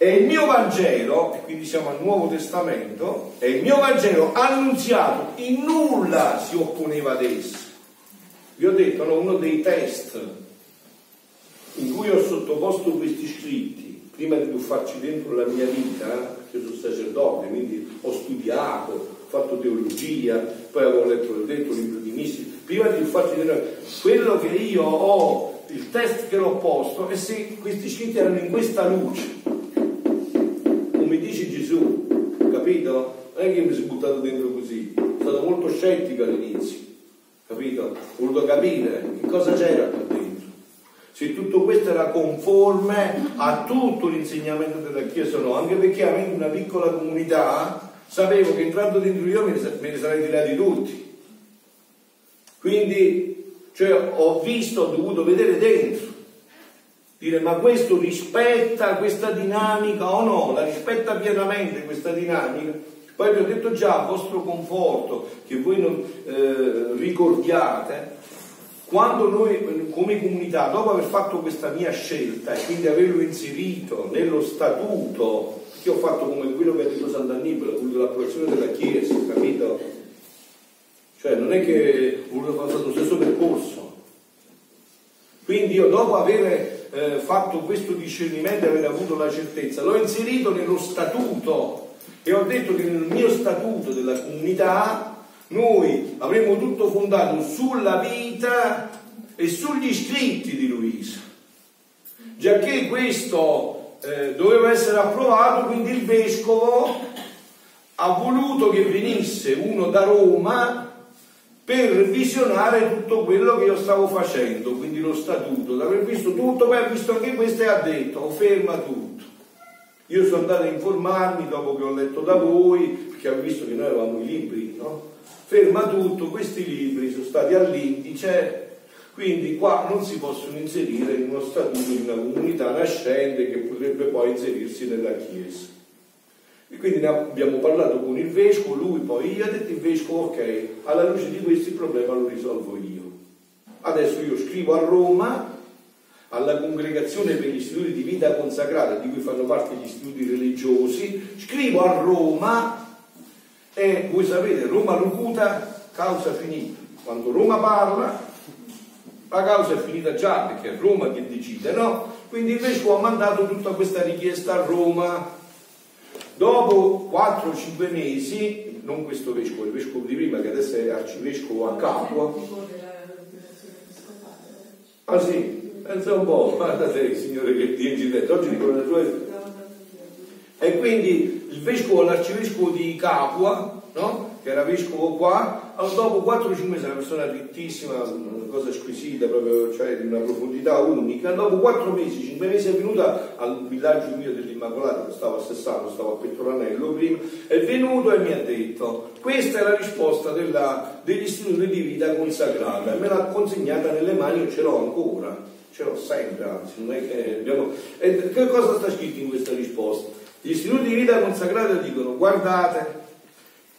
E il mio Vangelo, e quindi siamo al Nuovo Testamento, e il mio Vangelo annunziato. In nulla si opponeva ad esso. Vi ho detto, no, uno dei test in cui ho sottoposto questi scritti, prima di tuffarci dentro la mia vita, perché sono sacerdote, quindi ho studiato, ho fatto teologia, poi avevo letto, ho detto libro di misti, prima di tuffarci dentro, quello che io ho, il test che l'ho posto, è se questi scritti erano in questa luce, Gesù, capito? Non è che mi sono buttato dentro così, sono stato molto scettico all'inizio, capito? Ho voluto capire che cosa c'era qua dentro se tutto questo era conforme a tutto l'insegnamento della Chiesa o no, anche perché avendo una piccola comunità sapevo che entrando dentro io me ne sarei tirati tutti. Quindi cioè, ho visto, ho dovuto vedere dentro, dire ma questo rispetta questa dinamica o no, la rispetta pienamente questa dinamica. Poi vi ho detto già a vostro conforto che voi non eh, ricordiate quando noi come comunità, dopo aver fatto questa mia scelta e quindi averlo inserito nello statuto, che ho fatto come quello che ha detto Sant'Annibale, ho voluto l'approvazione della Chiesa, capito? Cioè non è che voluto fare lo stesso percorso. Quindi io dopo aver eh, fatto questo discernimento e aver avuto la certezza, l'ho inserito nello statuto e ho detto che nel mio statuto della comunità noi avremmo tutto fondato sulla vita e sugli scritti di Luisa. Giacché questo eh, doveva essere approvato, quindi il vescovo ha voluto che venisse uno da Roma per visionare tutto quello che io stavo facendo, quindi lo statuto, l'aver visto tutto, poi ha visto anche questo e ha detto, oh, ferma tutto. Io sono andato a informarmi dopo che ho letto da voi, perché ho visto che noi avevamo i libri, no? ferma tutto, questi libri sono stati all'indice, quindi qua non si possono inserire in uno statuto di una comunità nascente che potrebbe poi inserirsi nella Chiesa. E quindi ne abbiamo parlato con il vescovo, lui poi gli ha detto il vescovo ok, alla luce di questo il problema lo risolvo io. Adesso io scrivo a Roma alla congregazione per gli istituti di vita consacrata, di cui fanno parte gli istituti religiosi, scrivo a Roma e voi sapete, Roma locuta, causa finita. Quando Roma parla, la causa è finita già, perché è Roma che decide, no? Quindi il vescovo ha mandato tutta questa richiesta a Roma. Dopo 4-5 mesi, non questo vescovo, il vescovo di prima che adesso è arcivescovo a Capua. Ah sì, pensa un po', guarda te signore che ti incidente, oggi dicono le tue... E quindi il vescovo, l'arcivescovo di Capua, no? Che era vescovo qua, dopo 4-5 mesi, una persona rittissima, una cosa squisita, proprio, cioè di una profondità unica, dopo 4 mesi, 5 mesi è venuta al villaggio mio dell'Immacolata, che stavo a Sessano, stavo a Pettoranello prima, è venuto e mi ha detto, questa è la risposta della, degli istituti di vita consacrata, me l'ha consegnata nelle mani e ce l'ho ancora, ce l'ho sempre, anzi, non è che abbiamo... E che cosa sta scritto in questa risposta? Gli istituti di vita consacrata dicono guardate,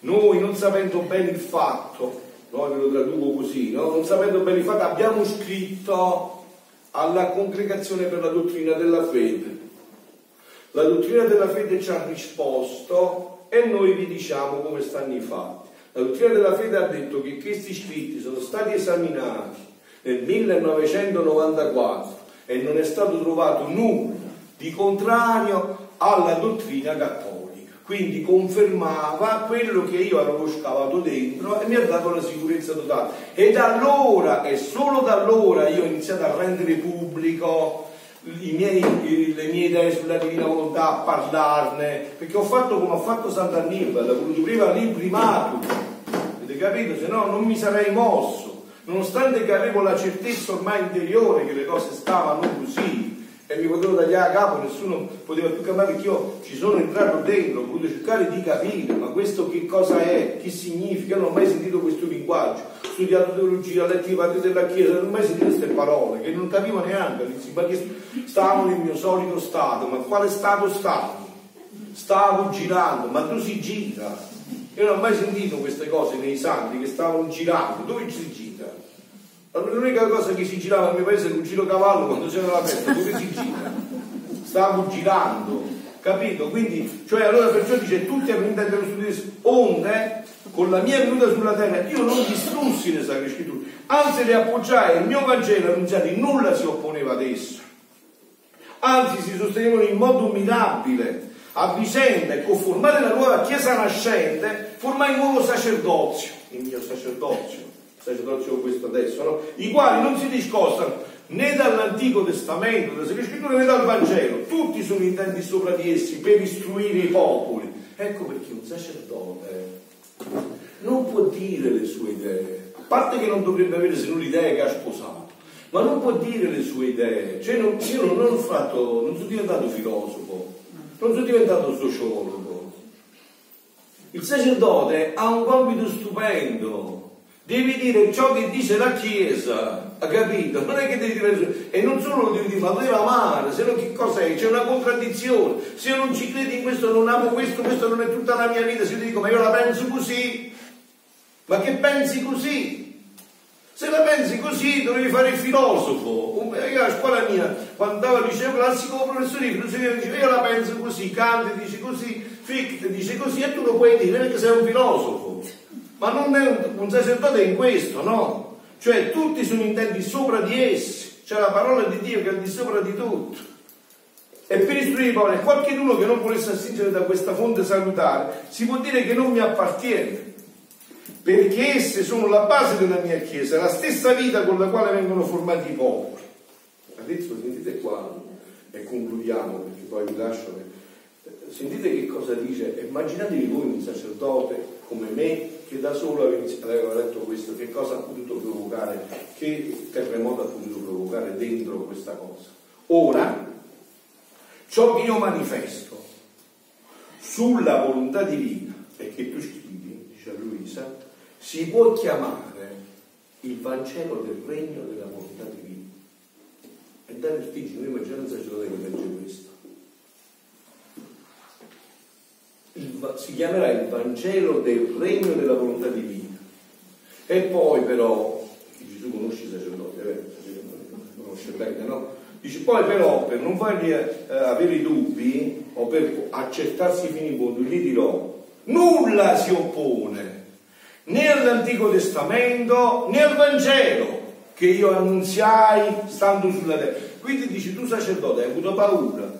noi non sapendo bene il fatto, no, ve lo traduco così, no? non sapendo bene il fatto abbiamo scritto alla congregazione per la dottrina della fede. La dottrina della fede ci ha risposto e noi vi diciamo come stanno i fatti. La dottrina della fede ha detto che questi scritti sono stati esaminati nel 1994 e non è stato trovato nulla di contrario alla dottrina cattolica. Quindi confermava quello che io avevo scavato dentro e mi ha dato la sicurezza totale. E da allora, e solo da allora, io ho iniziato a rendere pubblico miei, le mie idee sulla divina volontà, a parlarne, perché ho fatto come ha fatto Sant'Annibale, ho voluto prima l'imprimatum, avete capito? Se no non mi sarei mosso, nonostante che avevo la certezza ormai interiore che le cose stavano così, e mi potevo tagliare a capo, nessuno poteva più cambiare perché io ci sono entrato dentro, ho voluto cercare di capire, ma questo che cosa è, che significa, non ho mai sentito questo linguaggio, ho studiato teologia, ho letto i padri della Chiesa, non ho mai sentito queste parole, che non capivo neanche ma che stavo nel mio solito stato, ma quale stato stavo? Stavo girando, ma tu si gira. Io non ho mai sentito queste cose nei santi che stavano girando, dove si gira? L'unica cosa che si girava nel mio paese era un giro cavallo quando c'era la festa, dove si gira? Stavo girando, capito? Quindi, cioè allora perciò dice tutti hanno intento studire onde con la mia venuta sulla terra io non distrussi le sacre scritture, anzi le appoggiai il mio Vangelo annunziati, nulla si opponeva ad esso, anzi si sostenevano in modo mirabile a vicenda e conformare la nuova chiesa nascente, formai un nuovo sacerdozio, il mio sacerdozio sacerdozio questo adesso, no? i quali non si discostano né dall'Antico Testamento, dalle Sacre Scritture, né dal Vangelo, tutti sono intenti sopra di essi per istruire i popoli. Ecco perché un sacerdote non può dire le sue idee, a parte che non dovrebbe avere se non l'idea che ha sposato, ma non può dire le sue idee. Cioè non, io non, ho fatto, non sono diventato filosofo, non sono diventato sociologo. Il sacerdote ha un compito stupendo, devi dire ciò che dice la Chiesa, ha capito? Non è che devi dire, e non solo lo devi dire, ma lo devi amare, se no che cos'è? C'è una contraddizione, se io non ci credi in questo, non amo questo, questo non è tutta la mia vita, se io dico, ma io la penso così, ma che pensi così? Se la pensi così dovevi fare il filosofo. Io a scuola mia, quando andavo al liceo classico, il professore diceva io la penso così, Kant dice così, Fichte dice così e tu lo puoi dire perché sei un filosofo. Ma non è un, sacerdote in questo, no? Cioè tutti sono intenti sopra di essi, c'è la parola di Dio che è di sopra di tutto. E per istruire i poveri, qualcuno che non volesse assigere da questa fonte salutare, si può dire che non mi appartiene, perché esse sono la base della mia Chiesa, la stessa vita con la quale vengono formati i popoli. Adesso sentite qua, e concludiamo perché poi vi lascio. Sentite che cosa dice, immaginatevi voi un sacerdote come me che da solo aveva letto questo, che cosa ha potuto provocare, che terremoto ha potuto provocare dentro questa cosa. Ora, ciò che io manifesto sulla volontà divina e che tu scrivi, dice Luisa, si può chiamare il Vangelo del regno della volontà divina. E dare il figlio, noi immaginiamo un sacerdote che legge questo. Il, si chiamerà il Vangelo del regno della volontà divina. E poi però, Gesù conosce i sacerdoti, eh, conosce bene, no? Dice poi però per non fargli eh, avere dubbi o per accertarsi fino in fondo, gli dirò, nulla si oppone né all'Antico Testamento né al Vangelo che io annunziai stando sulla terra. Quindi dici tu sacerdote hai avuto paura,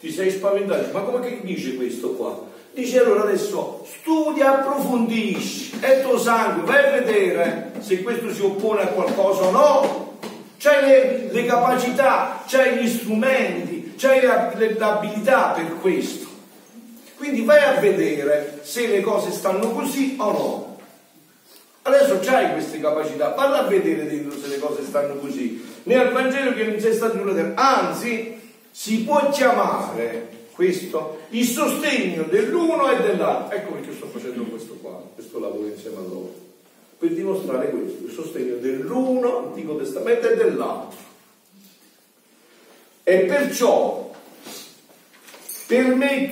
ti sei spaventato, ma come che dice questo qua? Dice allora adesso studia, approfondisci, è tuo sangue, vai a vedere se questo si oppone a qualcosa o no. C'hai le, le capacità, c'hai gli strumenti, c'hai l'abilità per questo. Quindi vai a vedere se le cose stanno così o no. Adesso c'hai queste capacità, valla a vedere dentro se le cose stanno così. Né al Vangelo che non c'è stato nulla, anzi si può chiamare questo, il sostegno dell'uno e dell'altro. Ecco perché sto facendo questo qua, questo lavoro insieme a loro, per dimostrare questo, il sostegno dell'uno, Antico Testamento, e dell'altro. E perciò, per me